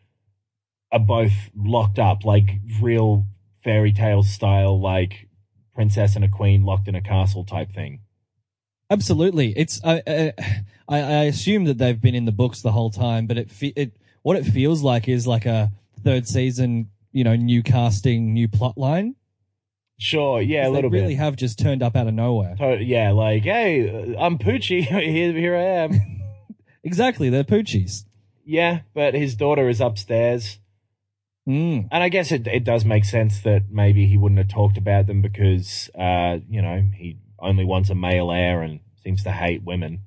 are both locked up like real fairy tale style like princess and a queen locked in a castle type thing. Absolutely. It's I, I I assume that they've been in the books the whole time, but it it what it feels like is like a third season, you know, new casting, new plot line. Sure, yeah, a they little really bit. have just turned up out of nowhere. To- yeah, like hey, I'm Poochie. here, here I am. Exactly, they're poochies. yeah, but his daughter is upstairs. Mm. And I guess it it does make sense that maybe he wouldn't have talked about them because uh, you know, he only wants a male heir and seems to hate women.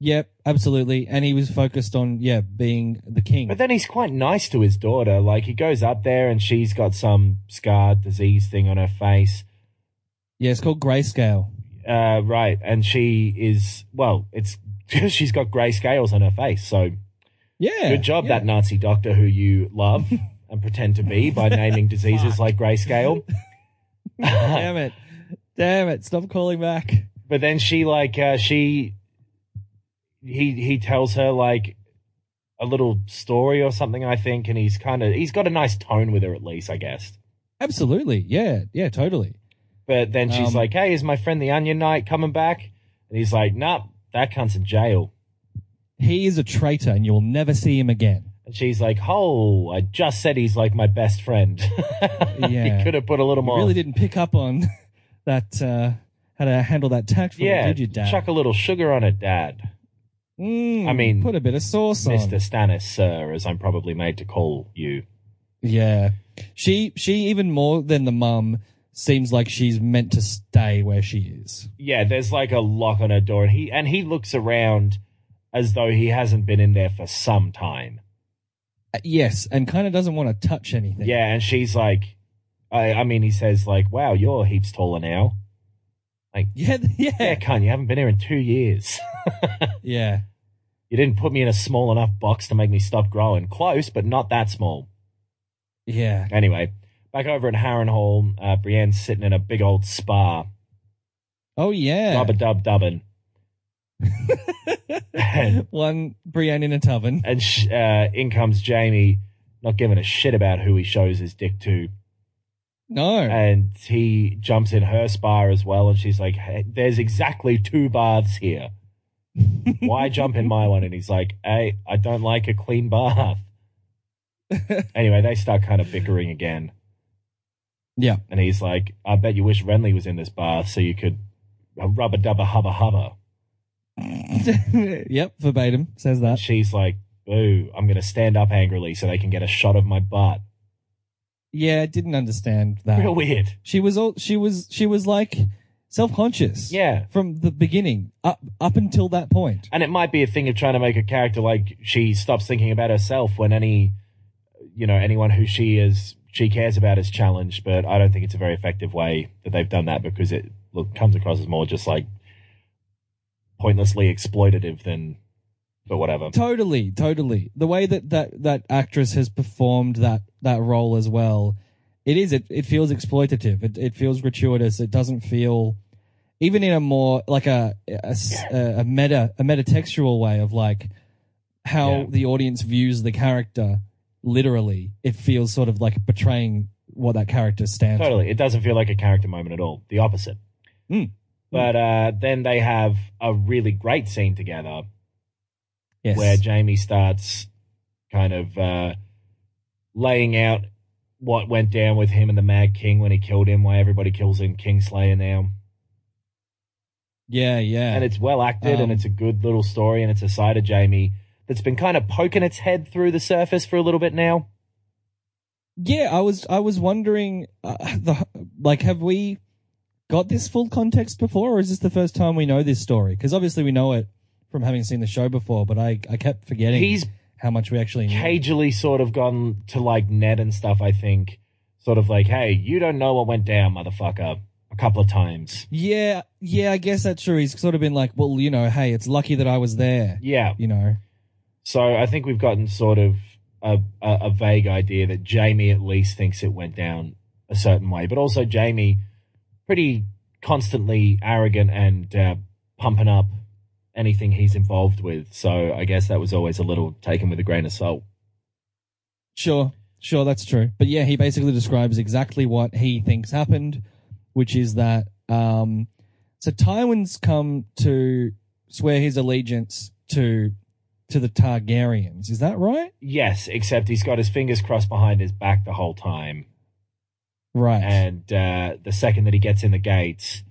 Yep, absolutely. And he was focused on yeah being the king. But then he's quite nice to his daughter. Like he goes up there and she's got some scar disease thing on her face. yeah, it's called grayscale. Uh, right, and she is well, it's she's got grey scales on her face. So Yeah, good job, yeah. that Nazi doctor who you love and pretend to be by naming diseases like grayscale. Damn it, damn it! Stop calling back. but then she like uh, she he he tells her like a little story or something i think and he's kind of he's got a nice tone with her at least i guess Absolutely, yeah, yeah, totally. but then she's Um, like hey is my friend the onion knight coming back and he's like nah that cunt's in jail He is a traitor, and you'll never see him again. and she's like oh i just said he's like my best friend Yeah. he could have put a little more really didn't pick up on that. Uh, how to handle that tactfully, yeah did you, Dad? chuck a little sugar on it dad Mm, I mean, put a bit of sauce on, mr on. stannis sir as i'm probably made to call you Yeah. She she even more than the mum seems like she's meant to stay where she is. Yeah, there's like a lock on her door, and he and he looks around as though he hasn't been in there for some time. Uh, Yes, and kind of doesn't want to touch anything. Yeah, and she's like, I, I mean, he says like, "Wow, you're heaps taller now." Like, yeah, Yeah, yeah. cunt, you haven't been here in two years. Yeah. you didn't put me in a small enough box to make me stop growing. Close, but not that small. Yeah. Anyway, back over at Harrenhal, uh, Brienne's sitting in a big old spa, Oh yeah. rubber dub dubbin. One Brienne in a tavern. and sh- uh, in comes Jaime, not giving a shit about who he shows his dick to. No. and he jumps in her spa as well and she's like hey, there's exactly two baths here why jump in my one and he's like hey i don't like a clean bath anyway they start kind of bickering again yeah. and he's like i bet you wish renly was in this bath so you could rub rubber dubber hubba hubba yep, verbatim says that. she's like boo i'm gonna stand up angrily so they can get a shot of my butt Yeah, I didn't understand that. real weird She was all she was she was like self-conscious. yeah From the beginning up up until that point. And it might be a thing of trying to make a character like she stops thinking about herself when any, you know, anyone who she is she cares about is challenged. But I don't think it's a very effective way that they've done that because it look comes across as more just like pointlessly exploitative than, but whatever. Totally, totally. The way that that, that actress has performed that, that role as well, it is, it, it feels exploitative. It, it feels gratuitous. It doesn't feel, even in a more, like a a meta, a metatextual way of like how Yeah. the audience views the character literally. It feels sort of like betraying what that character stands for. Totally, it doesn't feel like a character moment at all. The opposite. Mm. But uh, then they have a really great scene together Yes. where Jaime starts kind of uh, laying out what went down with him and the Mad King when he killed him, why everybody kills him Kingslayer now. yeah, yeah. And it's well acted Um, and it's a good little story and it's a side of Jaime that's been kind of poking its head through the surface for a little bit now. Yeah, I was I was wondering, uh, the like, have we got this full context before, or is this the first time we know this story? Because obviously we know it from having seen the show before, but I I kept forgetting He's how much we actually knew. cagily sort of gone to like Ned and stuff, I think. Sort of like, hey, you don't know what went down, motherfucker, a couple of times. Yeah, yeah, I guess that's true. He's sort of been like, well, you know, hey, it's lucky that I was there. Yeah. You know, So I think we've gotten sort of a, a, a vague idea that Jaime at least thinks it went down a certain way, but also Jaime pretty constantly arrogant and uh, pumping up anything he's involved with. So I guess that was always a little taken with a grain of salt. Sure, sure, that's true. But yeah, he basically describes exactly what he thinks happened, which is that um, so Tywin's come to swear his allegiance to to the Targaryens. Is that right? Yes, except he's got his fingers crossed behind his back the whole time. Right. And uh, the second that he gets in the gates,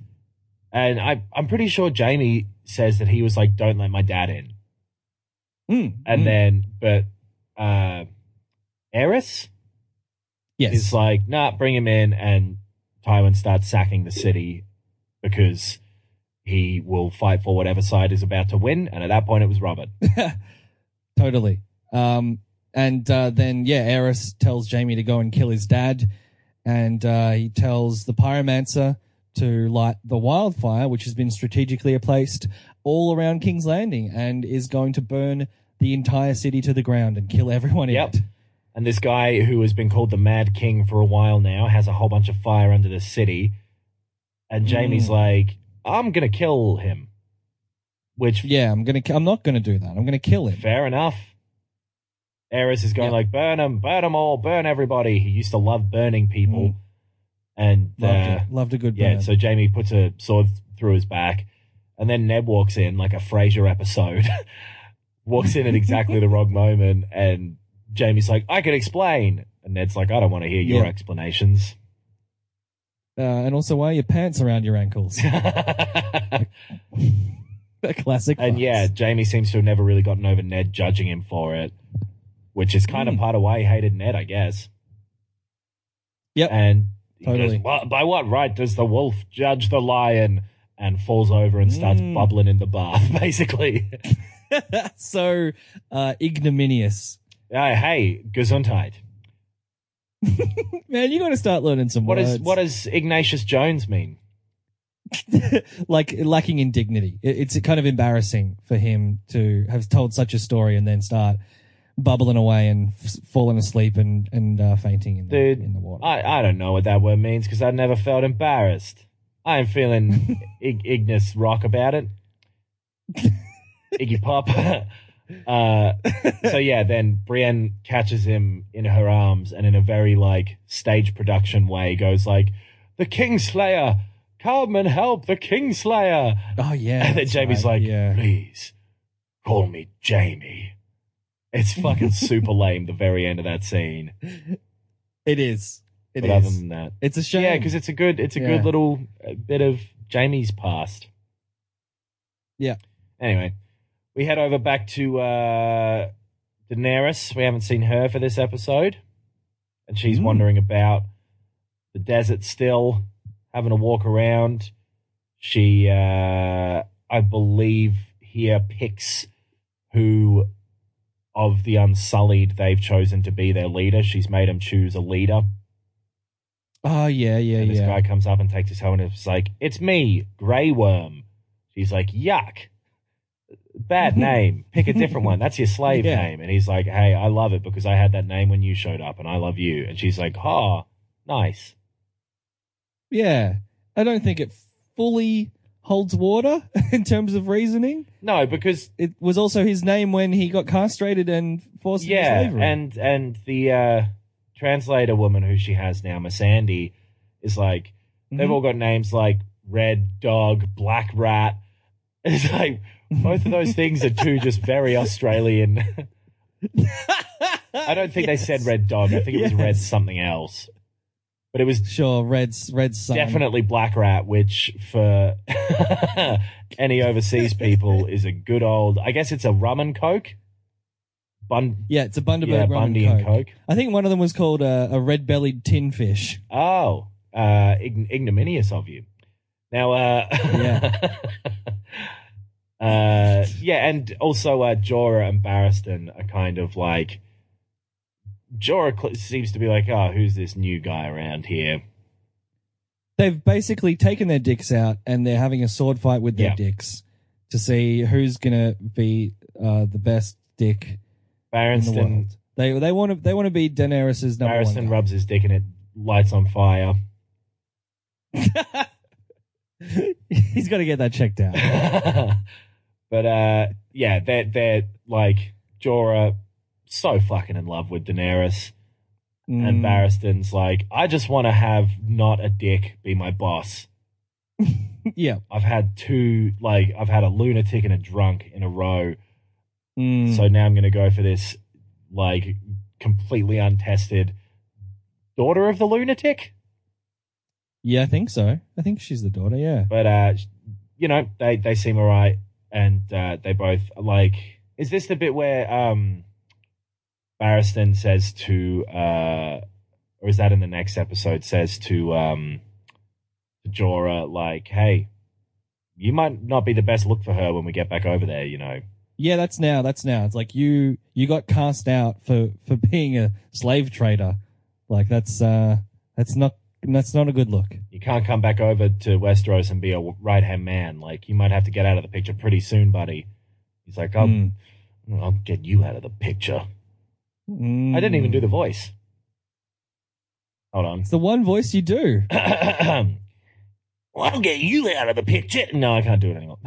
and I, I'm pretty sure Jaime says that he was like, "Don't let my dad in." Mm, and mm. then but uh Aerys yes, is like, nah, bring him in and Tywin starts sacking the city because he will fight for whatever side is about to win, and at that point it was Robert. totally. Um, and uh, then yeah, Aerys tells Jaime to go and kill his dad, and uh, he tells the pyromancer to light the wildfire, which has been strategically placed all around King's Landing, and is going to burn the entire city to the ground and kill everyone in Yep. it. And this guy who has been called the Mad King for a while now has a whole bunch of fire under the city. And Jaime's Mm. like, I'm gonna kill him. Which Yeah, I'm gonna. I'm not gonna do that. I'm gonna kill him. fair enough. Aerys is going Yep. like, burn him, burn them all, burn everybody. He used to love burning people. Mm. And Loved, uh, it. Loved a good yeah, burn. so Jaime puts a sword through his back, and then Ned walks in like a Frasier episode. walks in at exactly the wrong moment, and Jaime's like, I can explain. And Ned's like, I don't want to hear your Yeah. explanations. uh, and also, why are your pants around your ankles? and Classic. farce. yeah, Jaime seems to have never really gotten over Ned judging him for it, which is kind of Mm. part of why he hated Ned, I guess. Yep. And Totally. goes, "Wha- by what right does the wolf judge the lion? And falls over and starts Mm. bubbling in the bath, basically. so uh, ignominious. Uh, hey, Gesundheit. Man, you got to start learning some What words. is what does Ignatius Jones mean? like lacking in dignity. It- It's kind of embarrassing for him to have told such a story and then start bubbling away and f- falling asleep and and uh, fainting in the, Dude, in the water. I, I don't know what that word means because I never felt embarrassed. I am feeling Ig- Ignis rock about it. Iggy Pop. uh, so yeah, then Brienne catches him in her arms and in a very like stage production way goes like, "The Kingslayer, come and help the Kingslayer!" oh yeah. and then Jaime's right, like, yeah. "Please, call me Jaime." It's fucking super lame. The very end of that scene. It is. It but is. other than that, it's a shame. yeah, because it's a good, it's a Yeah. good little uh, bit of Jaime's past. Yeah. Anyway, we head over back to uh, Daenerys. We haven't seen her for this episode, and she's Mm. wandering about the desert still, having a walk around. She, uh, I believe, here picks who of the Unsullied they've chosen to be their leader. She's made him choose a leader. oh yeah, yeah, And this yeah. guy comes up and takes his helmet and is like, It's me, Grey Worm. She's like, Yuck. Bad name. Pick a different one. That's your slave Yeah. name. And he's like, Hey, I love it because I had that name when you showed up and I love you. And she's like, Oh, nice. yeah. I don't think it fully holds water in terms of reasoning. No, because It was also his name when he got castrated and forced yeah, into slavery. and and the uh translator woman who she has now, Missandei, is like they've Mhm. all got names like Red Dog, Black Rat. It's like both of those things are two just very Australian. I don't think they said Red Dog. I think it was Red something else. But it was Sure, Red's Red's son. definitely Black Rat, which for any overseas people is a good old. I guess it's a rum and coke. Bun, Yeah, it's a Bundaberg yeah, rum Bundy and and Coke. Coke. I think one of them was called a red bellied tin fish. Oh, uh, ign- ignominious of you. Now, uh, Yeah. uh, yeah, and also uh, Jorah and Barristan are kind of like Jorah cl- seems to be like, oh, who's this new guy around here? They've basically taken their dicks out and they're having a sword fight with their Yeah. dicks to see who's gonna be uh, the best dick in the Barristan, world. They they want to they want to be Daenerys's number Barristan one. rubs his dick and it lights on fire. He's got to get that checked out. but uh, yeah, they're they're like Jorah, so fucking in love with Daenerys. And Mm, Barristan's like, I just want to have not a dick be my boss. yeah. I've had two, like, I've had a lunatic and a drunk in a row. Mm. So now I'm going to go for this, like, completely untested daughter of the lunatic. yeah, I think so. I think she's the daughter. Yeah. But, uh, you know, they, they seem all right. And uh, they both, like, is this the bit where um, Barristan says to, uh, or is that in the next episode, says to, um, Jorah, like, hey, you might not be the best look for her when we get back over there, you know. Yeah, that's now. That's now. It's like you you got cast out for for being a slave trader. Like that's uh that's not that's not a good look. You can't come back over to Westeros and be a right hand man. Like, you might have to get out of the picture pretty soon, buddy. He's like, I'll, Mm. I'll get you out of the picture. Mm. I didn't even do the voice. Hold on. It's the one voice you do. well, I'll get you out of the picture. No, I can't do it anymore.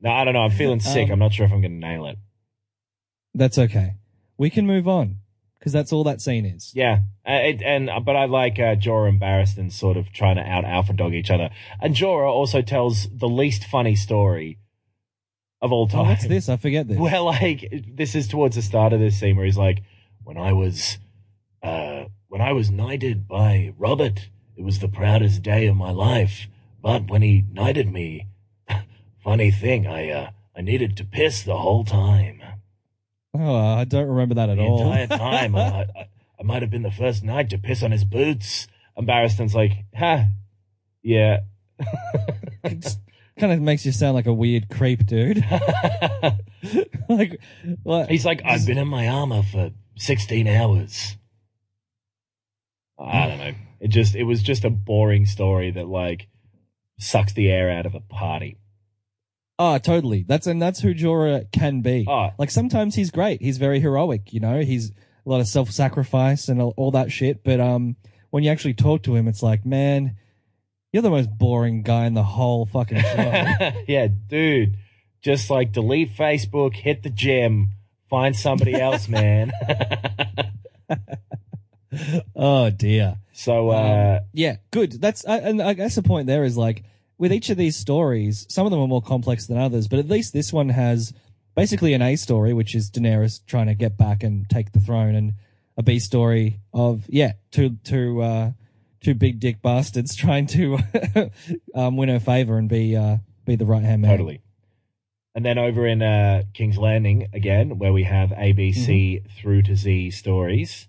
no, I don't know. I'm feeling sick. Um, I'm not sure if I'm going to nail it. That's okay. We can move on because that's all that scene is. Yeah, uh, and but I like uh, Jorah and Barristan sort of trying to out alpha dog each other. And Jorah also tells the least funny story of all time. Oh, what's this? I forget this. Well, like this is towards the start of this scene where he's like, "When I was, uh, when I was knighted by Robert, it was the proudest day of my life. But when he knighted me, funny thing, I, uh, I needed to piss the whole time, oh, I don't remember that at the all. entire time. I, I, I might have been the first knight to piss on his boots. Embarrassed And like, huh, yeah. kind of makes you sound like a weird creep, dude. like? He's like, I've been in my armor for 16 hours. I don't know. It just, it was just a boring story that like sucks the air out of a party. Oh, totally. That's and that's who Jorah can be. Oh. Like sometimes he's great. He's very heroic. You know, he's a lot of self-sacrifice and all that shit. But um, when you actually talk to him, it's like, man, you're the most boring guy in the whole fucking show. yeah, dude. Just like delete Facebook, hit the gym, find somebody else, man. oh dear. so, uh, Um, yeah, good. That's I, and I guess the point there is like with each of these stories, some of them are more complex than others, but at least this one has basically an A story, which is Daenerys trying to get back and take the throne, and a B story of yeah, two two uh, two big dick bastards trying to um, win her favor and be uh, be the right hand man. totally. And then over in uh, King's Landing again, where we have A, B, C through to Z stories.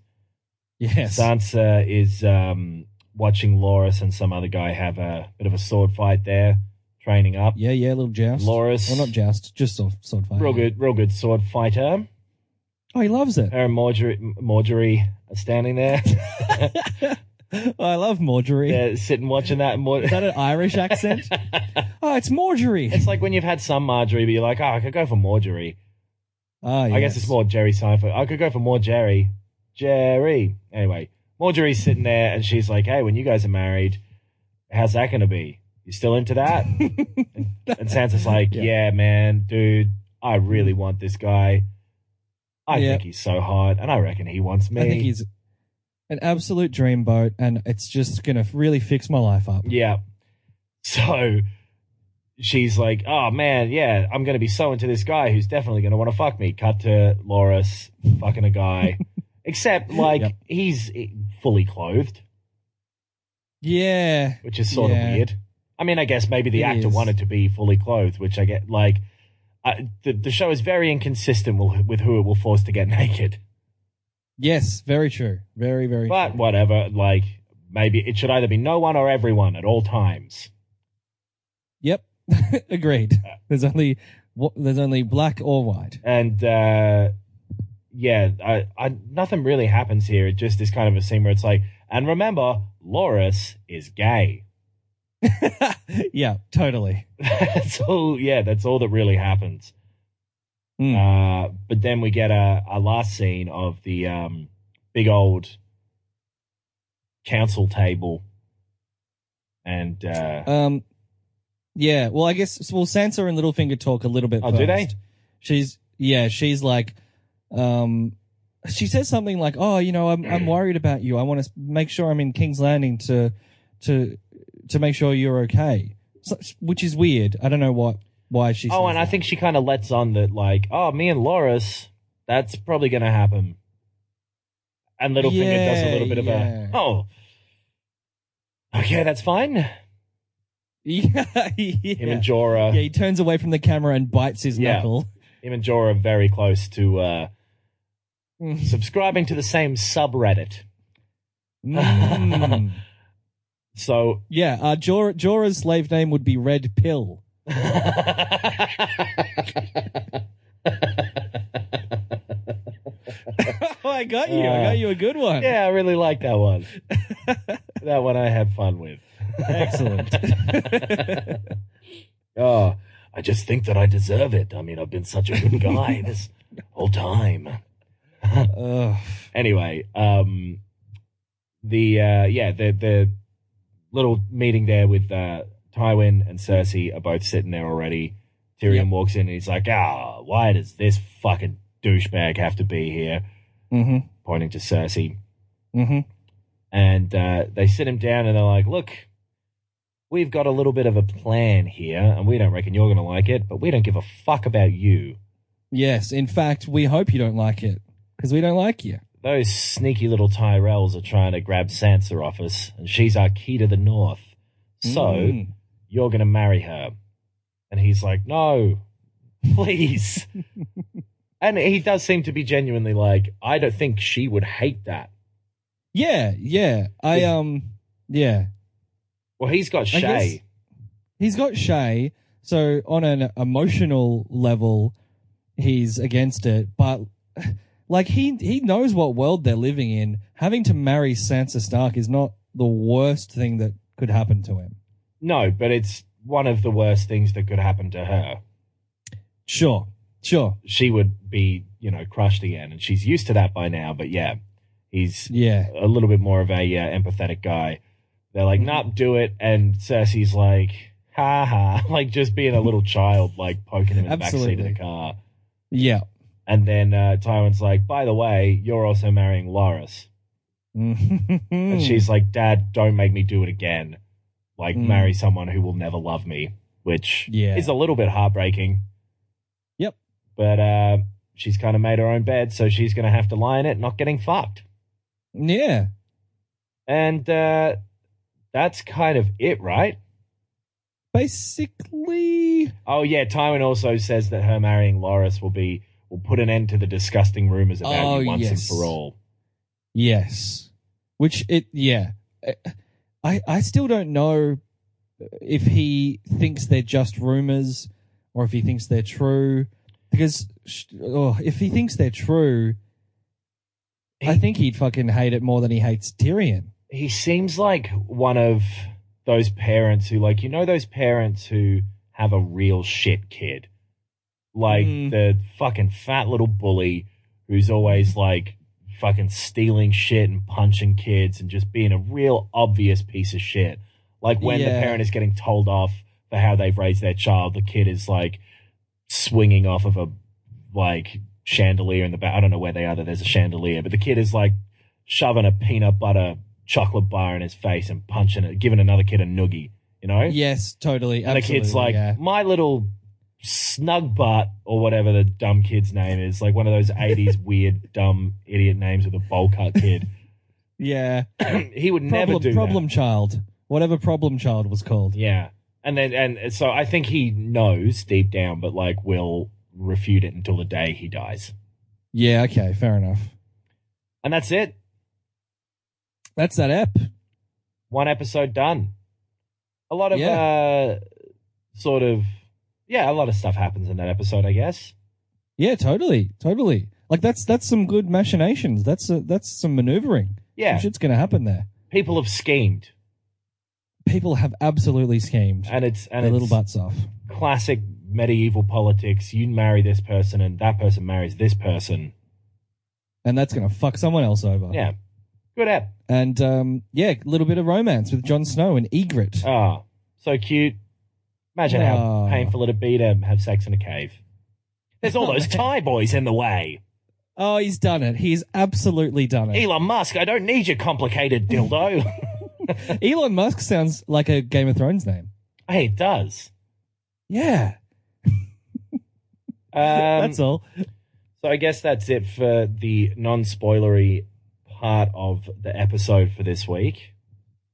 Yes. Sansa is um, watching Loras and some other guy have a bit of a sword fight there, training up. Yeah, yeah, a little joust. Loras, Well, not joust, just sword, sword fight. real good, real good sword fighter. Oh, he loves it. Her and Margaery, Margaery are standing there. oh, I love Margaery. They're sitting watching that. Mor- Is that an Irish accent? oh, it's Margaery. it's like when you've had some Marjorie, but you're like, oh, I could go for Marjorie. Ah, I guess it's more Jerry Seinfeld. I could go for more Jerry. Jerry. Anyway, Margaery's sitting there and she's like, hey, when you guys are married, how's that going to be? You still into that? and, and Sansa's like, Yeah. yeah. man, dude, I really want this guy. I Yeah. think he's so hot and I reckon he wants me. I think he's an absolute dreamboat, and it's just gonna really fix my life up. Yeah. So she's like, oh man, yeah, I'm to be so into this guy who's definitely to want to fuck me. Cut to Loras fucking a guy. Except, like, Yep. he's eh, fully clothed, Yeah, which is sort Yeah. of weird. I mean, I guess maybe the It actor is. wanted to be fully clothed, which I get, like, I, the, the show is very inconsistent with, with who it will force to get naked. Yes, very true. Very, very. But true. whatever, like, maybe it should either be no one or everyone at all times. Yep, agreed. There's only there's only black or white. and uh, yeah, I, I, nothing really happens here. It just is kind of a scene where it's like, and remember, Loras is gay. yeah, totally. that's all. Yeah, that's all that really happens. Mm. Uh, but then we get a, a last scene of the um, big old council table, and uh, Um, yeah. Well, I guess well, Sansa and Littlefinger talk a little bit. Oh, do they? She's yeah. She's like, um, she says something like, "Oh, you know, I'm I'm worried about you. I want to make sure I'm in King's Landing to to to make sure you're okay." So, which is weird. I don't know what why she. oh, and I think she kind of lets on that, like, oh, me and Loras, that's probably going to happen. And Littlefinger does a little bit of yeah. a, oh, okay, that's fine. yeah, Him yeah. and Jorah, yeah, he turns away from the camera and bites his Yeah. knuckle. him and Jorah are very close to uh, Mm. subscribing to the same subreddit. Mm. So, Yeah, uh, Jor- Jorah's slave name would be Red Pill. oh, I got you. I Uh, got you a good one. yeah, I really like that one. that one I had fun with. Excellent. Oh, I just think that I deserve it. I mean, I've been such a good guy this whole time. Anyway, um, the uh, yeah, the the little meeting there with uh, Tywin and Cersei are both sitting there already. Tyrion Yep. walks in and he's like, "Ah, why does this fucking douchebag have to be here?" Mm-hmm. Pointing to Cersei, Mm-hmm. and uh, they sit him down and they're like, "Look." We've got a little bit of a plan here, and we don't reckon you're going to like it, but we don't give a fuck about you. Yes. In fact, we hope you don't like it because we don't like you. Those sneaky little Tyrells are trying to grab Sansa off us, and she's our key to the north. So Mm. You're going to marry her. And he's like, no, please. and he does seem to be genuinely like, I don't think she would hate that. Yeah, yeah. I um, yeah. Well, he's got I Shae. He's got Shae, so on an emotional level, he's against it. But like he he knows what world they're living in. Having to marry Sansa Stark is not the worst thing that could happen to him. No, but it's one of the worst things that could happen to her. Sure, sure, She would be, you know, crushed again, and she's used to that by now. But yeah, he's yeah, a little bit more of a uh, empathetic guy. They're like, "Nah, do it," and Cersei's like, "Ha ha!" Like just being a little child, like poking him in the backseat of the car. yeah. And then uh, Tywin's like, "By the way, you're also marrying Loras." And she's like, Dad, don't make me do it again. Like, Mm. marry someone who will never love me, which Yeah. is a little bit heartbreaking. Yep. But uh, she's kind of made her own bed, so she's going to have to lie in it, not getting fucked. yeah, And uh, that's kind of it, right? basically, Oh, yeah. Tywin also says that her marrying Loras will be will put an end to the disgusting rumors about Oh, you once and for all. yes. Which it, yeah. I I still don't know if he thinks they're just rumors or if he thinks they're true. Because oh, if he thinks they're true, I think he'd fucking hate it more than he hates Tyrion. he seems like one of those parents who like you know those parents who have a real shit kid like Mm. the fucking fat little bully who's always like fucking stealing shit and punching kids and just being a real obvious piece of shit like when the parent is getting told off for how they've raised their child the kid is like swinging off of a like chandelier in the back i don't know where they are that there's a chandelier but the kid is like shoving a peanut butter chocolate bar in his face and punching it, giving another kid a noogie, you know? Yes, totally. and the kid's like, yeah. my little snug butt, or whatever the dumb kid's name is, like one of those 80s weird, dumb, idiot names with a bowl cut kid. yeah. he would never Problem, do problem that. child. Whatever problem child was called. Yeah. And then, and so I think he knows deep down, but like will refute it until the day he dies. Yeah, okay, fair enough. And that's it. That's that ep. one episode done. A lot of uh sort of yeah, a lot of stuff happens in that episode, I guess. Yeah, totally, totally. Like that's that's some good machinations. That's a, that's some maneuvering. Yeah, Some shit's gonna happen there. people have schemed, People have absolutely schemed and it's and their it's little butts off. classic medieval politics. You marry this person, and that person marries this person. And that's gonna fuck someone else over. Yeah, good app. And um, yeah, a little bit of romance with Jon Snow and Ygritte. Ah, so cute. Imagine how painful it'd be to have sex in a cave. There's all those. Thai boys in the way. Oh, he's done it. He's absolutely done it. Elon Musk, I don't need your complicated dildo. Elon Musk sounds like a Game of Thrones name. hey, it does. Yeah, Um, that's all. So I guess that's it for the non-spoilery part of the episode for this week.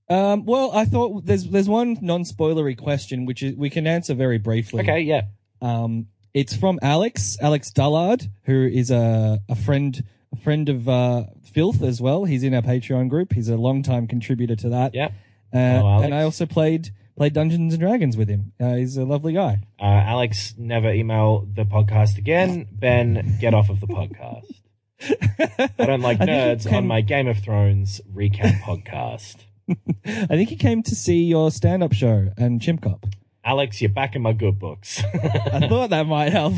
Um, well, I thought there's there's one non-spoilery question which is, we can answer very briefly. Okay, yeah. Um, it's from Alex, Alex Dullard, who is a, a friend, a friend of uh, Filth as well. He's in our Patreon group. He's a long-time contributor to that. Yeah. Uh, Hello, Alex. and I also played played Dungeons and Dragons with him. Uh, he's a lovely guy. Uh, Alex, never email the podcast again. Ben, get off of the podcast. I don't like I nerds came- on my Game of Thrones recap podcast. I think he came to see your stand-up show and Chimp Cop. Alex, you're back in my good books. I thought that might help.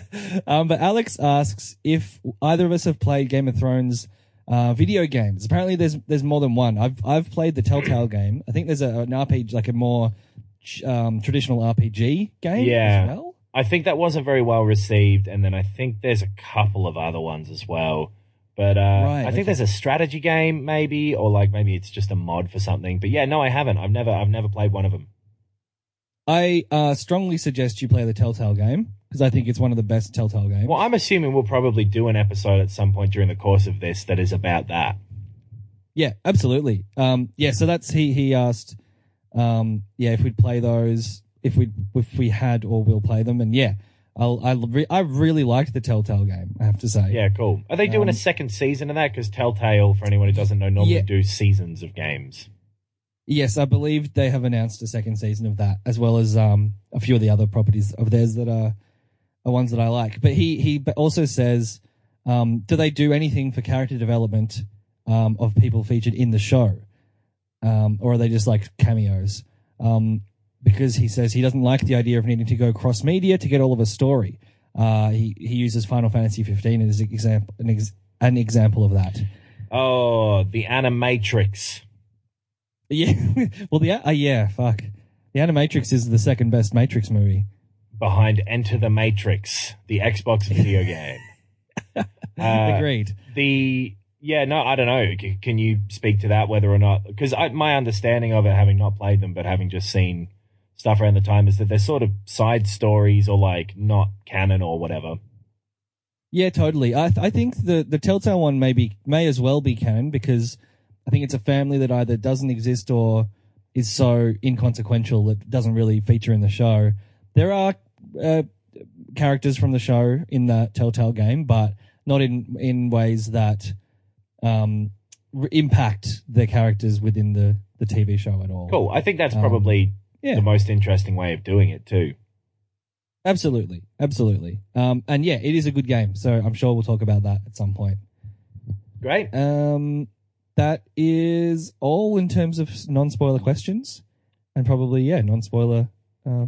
um, but Alex asks if either of us have played Game of Thrones uh, video games. Apparently, there's there's more than one. I've I've played the Telltale game. I think there's a, an RPG like a more um, traditional RPG game. Yeah. As well. I think that wasn't very well received, and then I think there's a couple of other ones as well. But uh, Right, I think okay. there's a strategy game, maybe, or like maybe it's just a mod for something. But yeah, no, I haven't. I've never, I've never played one of them. I uh, strongly suggest you play the Telltale game because I think it's one of the best Telltale games. Well, I'm assuming we'll probably do an episode at some point during the course of this that is about that. Yeah, absolutely. Um, yeah, so that's he. He asked, um, yeah, if we'd play those, if we if we had or will play them, and yeah, I'll, I re- I really liked the Telltale game. I have to say. Yeah, cool. Are they doing a Um, second season of that? Because Telltale, for anyone who doesn't know, normally Yeah. do seasons of games. Yes, I believe they have announced a second season of that, as well as um, a few of the other properties of theirs that are, are ones that I like. But he he also says, um, do they do anything for character development um, of people featured in the show, um, or are they just like cameos? Because he says he doesn't like the idea of needing to go cross media to get all of a story. Uh, he he uses Final Fantasy 15 as an example an, ex- an example of that. Oh, the Animatrix. Yeah, well, the uh, yeah, fuck. The Animatrix is the second best Matrix movie. behind Enter the Matrix, the Xbox video game. Uh, Agreed. The yeah, no, I don't know. C- Can you speak to that whether or not? Because my understanding of it, having not played them but having just seen stuff around the time, is that they're sort of side stories or like not canon or whatever. Yeah, totally. I th- I think the the Telltale one maybe may as well be canon because I think it's a family that either doesn't exist or is so inconsequential that doesn't really feature in the show. There are uh, characters from the show in the Telltale game, but not in in ways that um, impact the characters within the the TV show at all. Cool. I think that's Um, probably yeah. the most interesting way of doing it too. Absolutely, absolutely. Um, and yeah, it is a good game. So I'm sure we'll talk about that at some point. Great. Um, that is all in terms of non-spoiler questions, and probably yeah, non-spoiler uh,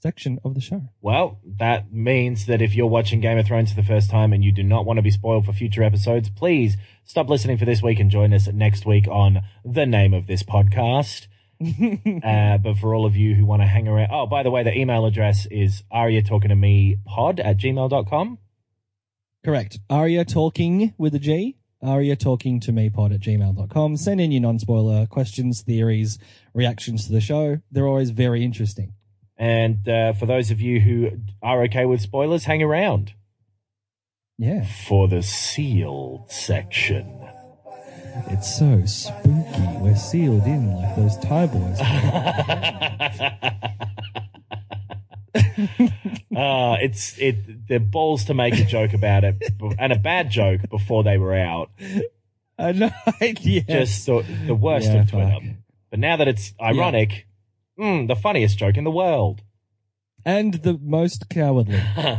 section of the show. Well, that means that if you're watching Game of Thrones for the first time and you do not want to be spoiled for future episodes, please stop listening for this week and join us next week on the name of this podcast. uh, but for all of you who want to hang around, oh, by the way, the email address is aria talking to me pod at gmail.com. Correct. Aria talking with a G. Aria talking to me pod at gmail.com. Send in your non-spoiler questions, theories, reactions to the show. They're always very interesting. And uh, for those of you who are okay with spoilers, hang around Yeah. for the sealed section. It's so spooky. We're sealed in like those Thai boys. uh, it's it the balls to make a joke about it and a bad joke before they were out. I know. yeah. Just the, the worst Yeah, of Twitter. fuck. But now that it's ironic, mm, the funniest joke in the world. and the most cowardly.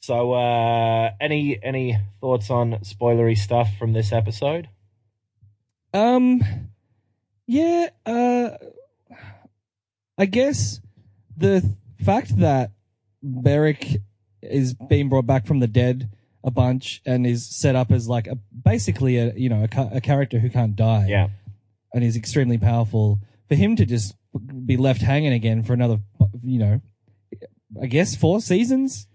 so, uh, any any thoughts on spoilery stuff from this episode? Um, yeah. Uh, I guess the fact that Beric is being brought back from the dead a bunch and is set up as like a basically a you know a, ca- a character who can't die. Yeah, and is extremely powerful. For him to just be left hanging again for another, you know, I guess four seasons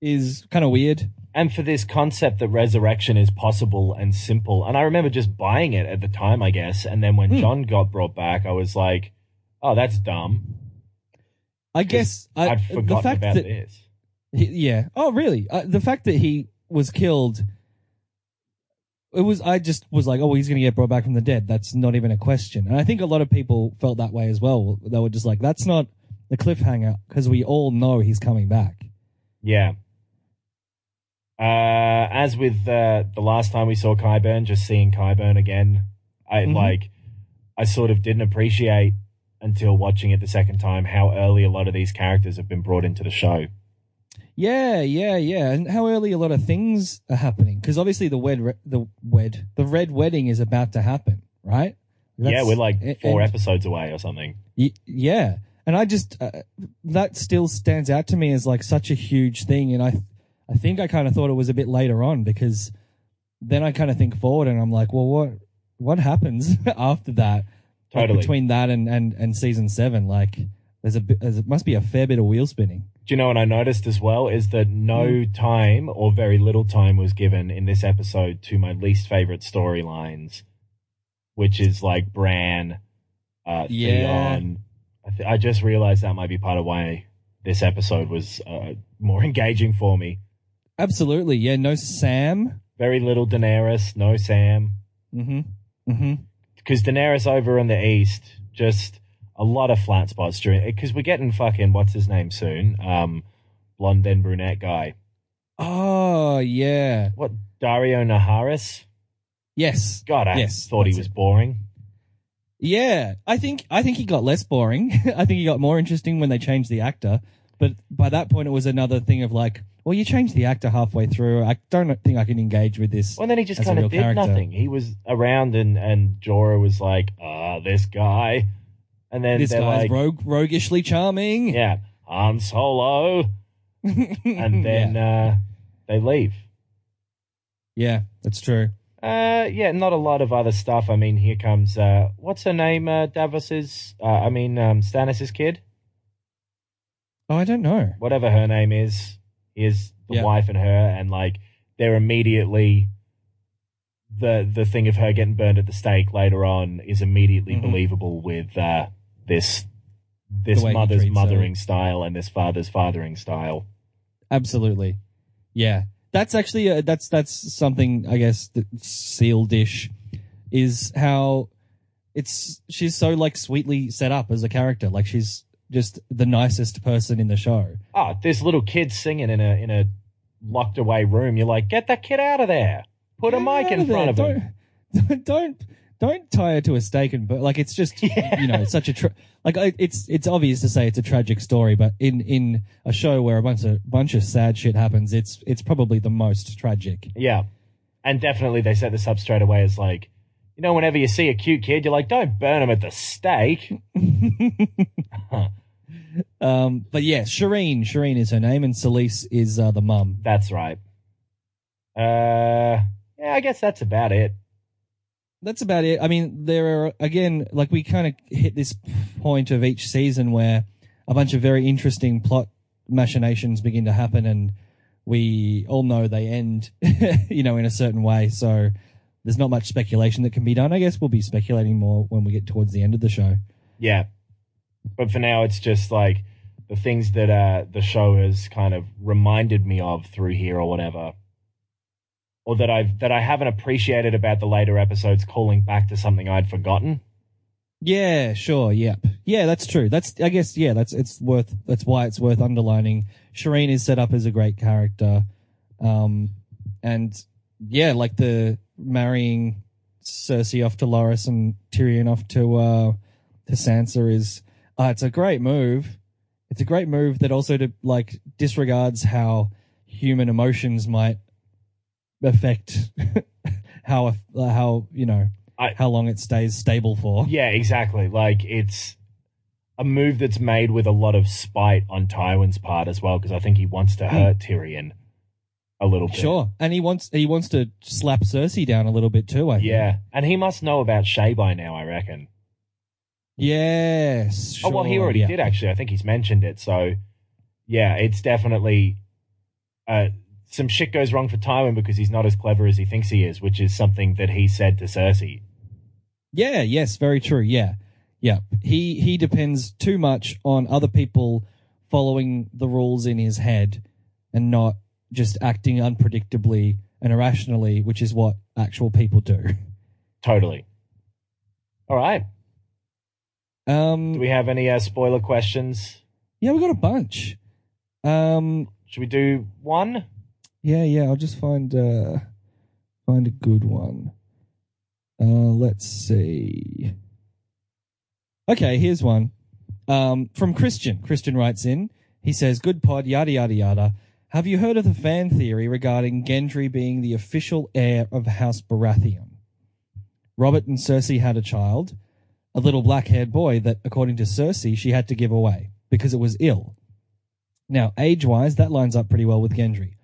is kind of weird. And for this concept that resurrection is possible and simple, and I remember just buying it at the time, I guess. And then when Hmm. Jon got brought back, I was like, "Oh, that's dumb." I guess I, I'd the fact about that this. He, yeah. Oh, really? Uh, the fact that he was killed. It was. I just was like, oh, he's going to get brought back from the dead. That's not even a question. And I think a lot of people felt that way as well. They were just like, that's not the cliffhanger because we all know he's coming back. Yeah. Uh, as with uh, the last time we saw Qyburn, just seeing Qyburn again, I Mhm. like, I sort of didn't appreciate until watching it the second time how early a lot of these characters have been brought into the show. Yeah, yeah, yeah. And how early a lot of things are happening because obviously the wed, the wed, the red wedding is about to happen, right? yeah, we're like four and- episodes away or something. Y- yeah, and I just uh, that still stands out to me as like such a huge thing, and I I think I kind of thought it was a bit later on because then I kind of think forward and I'm like, well, what what happens after that? Like, Totally. between that and and and season seven, like there's a there's, must be a fair bit of wheel spinning. Do you know what I noticed as well? Is that no Hmm. time or very little time was given in this episode to my least favorite storylines, which is like Bran, uh, Yeah. Theon. I, th- I just realized that might be part of why this episode was uh, more engaging for me. Absolutely, yeah. No Sam. Very little Daenerys, no Sam. Mm-hmm. Mm-hmm. Because Daenerys over in the east, just a lot of flat spots during. Because we're getting fucking what's his name soon. Um, blonde then brunette guy. Oh yeah. What Daario Naharis? Yes. God, I Yes, thought he was it. boring. Yeah. I think I think he got less boring. I think he got more interesting when they changed the actor. But by that point, it was another thing of like, well, you changed the actor halfway through. I don't think I can engage with this. Well, then he just as a kind real of did character. nothing. He was around, and and Jorah was like, "Ah, this guy," and then this they're guy's like, rogue, roguishly charming. "Yeah, Han Solo," and then uh, they leave. yeah, that's true. Uh, yeah, not a lot of other stuff. I mean, here comes uh, what's her name? Uh, Davos's. Uh, I mean, um, Stannis's kid, Oh, I don't know. whatever her name is, is the Yeah. wife and her, and like they're immediately the the thing of her getting burned at the stake later on is immediately Mhm. believable with uh, this this The way he mother's treats her. mothering style and this father's fathering style. Absolutely. Yeah. That's actually uh, that's that's something I guess that seal dish is how it's she's so like sweetly set up as a character. Like she's just the nicest person in the show. Ah, oh, this little kid singing in a in a locked away room. You're like, get that kid out of there. Put a mic in front there. of him. Don't don't don't tie her to a stake and but like it's just Yeah. you know it's such a tra- like it's it's obvious to say it's a tragic story, but in in a show where a bunch of bunch of sad shit happens, it's it's probably the most tragic. Yeah. And definitely they set this up straight away as like, you know, whenever you see a cute kid, you're like, don't burn him at the stake. Um, but yeah, Shireen. Shireen is her name, and Selyse is uh, the mum. That's right. Uh, yeah, I guess that's about it. That's about it. I mean, there are again, like we kind of hit this point of each season where a bunch of very interesting plot machinations begin to happen, and we all know they end, you know, in a certain way. So there's not much speculation that can be done. I guess we'll be speculating more when we get towards the end of the show. Yeah. But for now, it's just like the things that uh, the show has kind of reminded me of through here or whatever. Or that I've that I haven't appreciated about the later episodes calling back to something I'd forgotten. Yeah, sure. yep, Yeah, that's true. That's, I guess, yeah, that's, it's worth, that's why it's worth underlining. Shireen is set up as a great character. Um, and yeah, like the marrying Cersei off to Loras and Tyrion off to, uh, to Sansa is, uh, it's a great move. It's a great move that also to, like, disregards how human emotions might affect how, how, you know, I- how long it stays stable for. Yeah, exactly. Like it's a move that's made with a lot of spite on Tywin's part as well, because I think he wants to hurt Tyrion a little bit. Sure, and he wants he wants to slap Cersei down a little bit too. I think. Yeah, and he must know about Shae by now. I reckon. Yes. oh well, he already yeah. did actually. I think he's mentioned it. So yeah, it's definitely uh, some shit goes wrong for Tywin because he's not as clever as he thinks he is, which is something that he said to Cersei. Yeah. Yes. Very true. Yeah. Yeah. He he depends too much on other people following the rules in his head and not just acting unpredictably and irrationally, which is what actual people do. Totally. All right. Um. Do we have any uh, spoiler questions? yeah, we got a bunch. Um. Should we do one? Yeah, yeah. I'll just find uh find a good one. Uh let's see. Okay, here's one. Um from Christian. Christian writes in. He says, Good pod, yada yada yada. Have you heard of the fan theory regarding Gendry being the official heir of House Baratheon? Robert and Cersei had a child, a little black haired boy that, according to Cersei, she had to give away because it was ill. Now, age wise, that lines up pretty well with Gendry.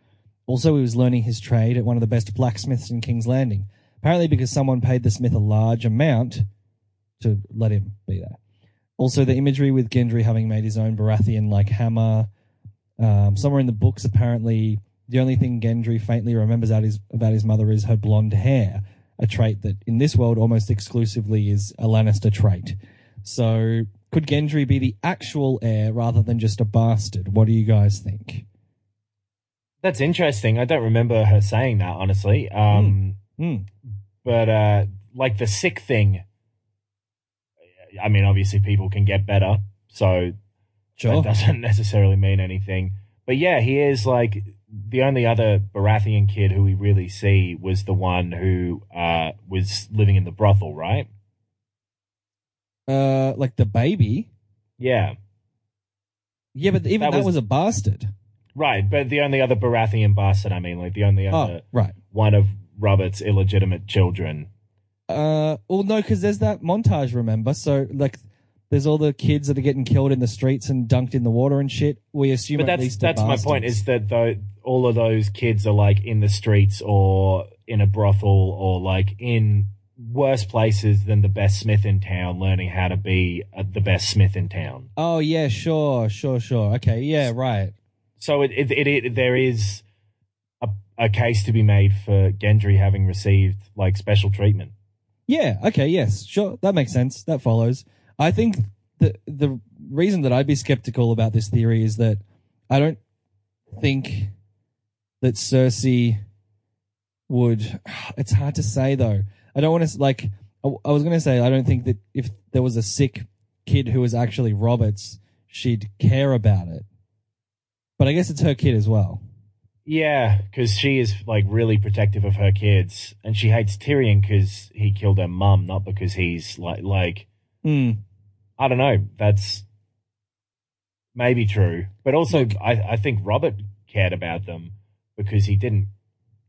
Also, he was learning his trade at one of the best blacksmiths in King's Landing, apparently because someone paid the smith a large amount to let him be there. Also, the imagery with Gendry having made his own Baratheon like hammer. Um, somewhere in the books, apparently, the only thing Gendry faintly remembers about his, about his mother is her blonde hair, a trait that in this world almost exclusively is a Lannister trait. So, could Gendry be the actual heir rather than just a bastard? What do you guys think? That's interesting. I don't remember her saying that honestly. Um, Hmm. but uh, like the sick thing. I mean, obviously, people can get better, so Sure. that doesn't necessarily mean anything. but yeah, he is like the only other Baratheon kid who we really see was the one who uh, was living in the brothel, right? Uh, like the baby. Yeah, Yeah, but even That that, was- was, a bastard. right. But the only other Baratheon bastard, I mean, like the only other Oh, right. one of Robert's illegitimate children. Uh, well, no, because there's that montage. Remember, so like, there's all the kids that are getting killed in the streets and dunked in the water and shit. We assume, But at that's least they're that's my point. Is that though all of those kids are like in the streets or in a brothel or like in worse places than the best smith in town, learning how to be uh, the best smith in town. Oh yeah, sure, sure, sure. Okay, yeah, right. So it it, it, it there is a, a case to be made for Gendry having received like special treatment. Yeah, okay, yes, sure. That makes sense. That follows. I think the the reason that I'd be skeptical about this theory is that I don't think that Cersei would. It's hard to say though. I don't want to like. I, I was going to say I don't think that if there was a sick kid who was actually Roberts, she'd care about it. But I guess it's her kid as well. Yeah, because she is like really protective of her kids, and she hates Tyrion because he killed her mum, not because he's like like Hmm. I don't know. That's maybe true, but also I I think Robert cared about them because he didn't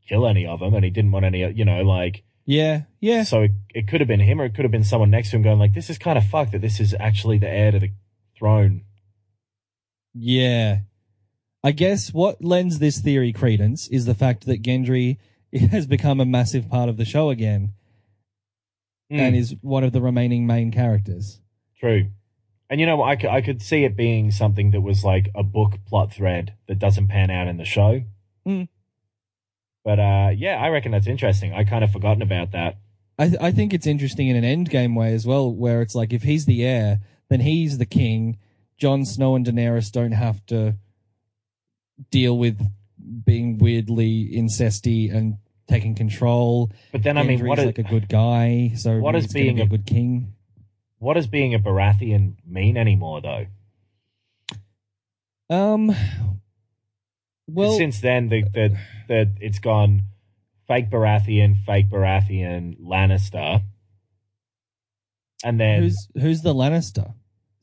kill any of them, and he didn't want any. You know, like Yeah, yeah. so it, it could have been him, or it could have been someone next to him going like, "This is kind of fucked that this is actually the heir to the throne." Yeah. I guess what lends this theory credence is the fact that Gendry has become a massive part of the show again Mm, and is one of the remaining main characters. True. And you know, I could, I could see it being something that was like a book plot thread that doesn't pan out in the show. Mm. But uh, yeah, I reckon that's interesting. I kind of forgotten about that. I, th- I think it's interesting in an end game way as well, where it's like if he's the heir, then he's the king. Jon Snow and Daenerys don't have to deal with being weirdly incesty and taking control. But then, I mean, what is, like a good guy, so what is being a- a good king? What does being a Baratheon mean anymore, though? Um. Well, Since then, the, the, the, it's gone fake Baratheon, fake Baratheon, Lannister. And then who's who's the Lannister?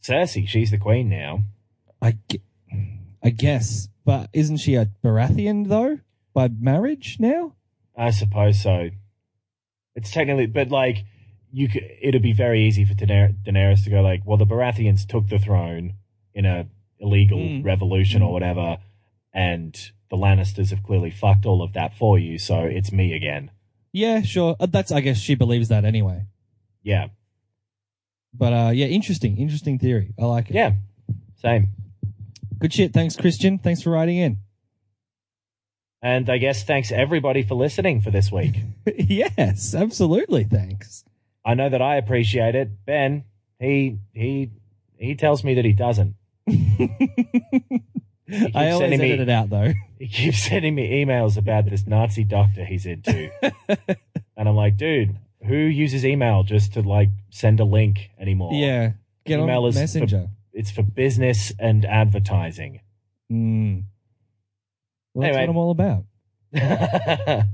Cersei, she's the queen now. I, I guess, but isn't she a Baratheon though by marriage now? I suppose so. It's technically, but like, you could, it'd be very easy for Daener- Daenerys to go like, well, the Baratheons took the throne in a illegal Mm. revolution or Mm. whatever, and the Lannisters have clearly fucked all of that for you, so it's me again. Yeah, sure. Uh, That's I guess she believes that anyway. Yeah, But uh, yeah, interesting, interesting theory. I like it. yeah, same. good shit. Thanks, Christian. Thanks for writing in. And I guess thanks everybody for listening for this week. yes, absolutely. Thanks. I know that I appreciate it. Ben, he he he tells me that he doesn't. I always sending me- edit it out though. He keeps sending me emails about this Nazi doctor he's into. and I'm like, dude, who uses email just to like send a link anymore? yeah, get Email on is for- Messenger. It's for business and advertising. Mm. Well, that's Anyway. what I'm all about.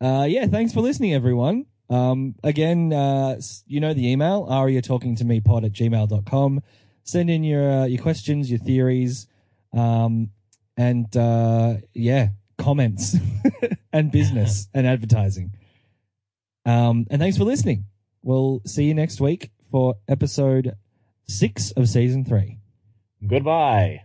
Uh, yeah, thanks for listening, everyone. Um, again, uh, you know the email, aria talking to me pod at gmail.com. Send in your, uh, your questions, your theories, um, and, uh, yeah, comments and business and advertising. Um, and thanks for listening. We'll see you next week for episode six of season three. Goodbye.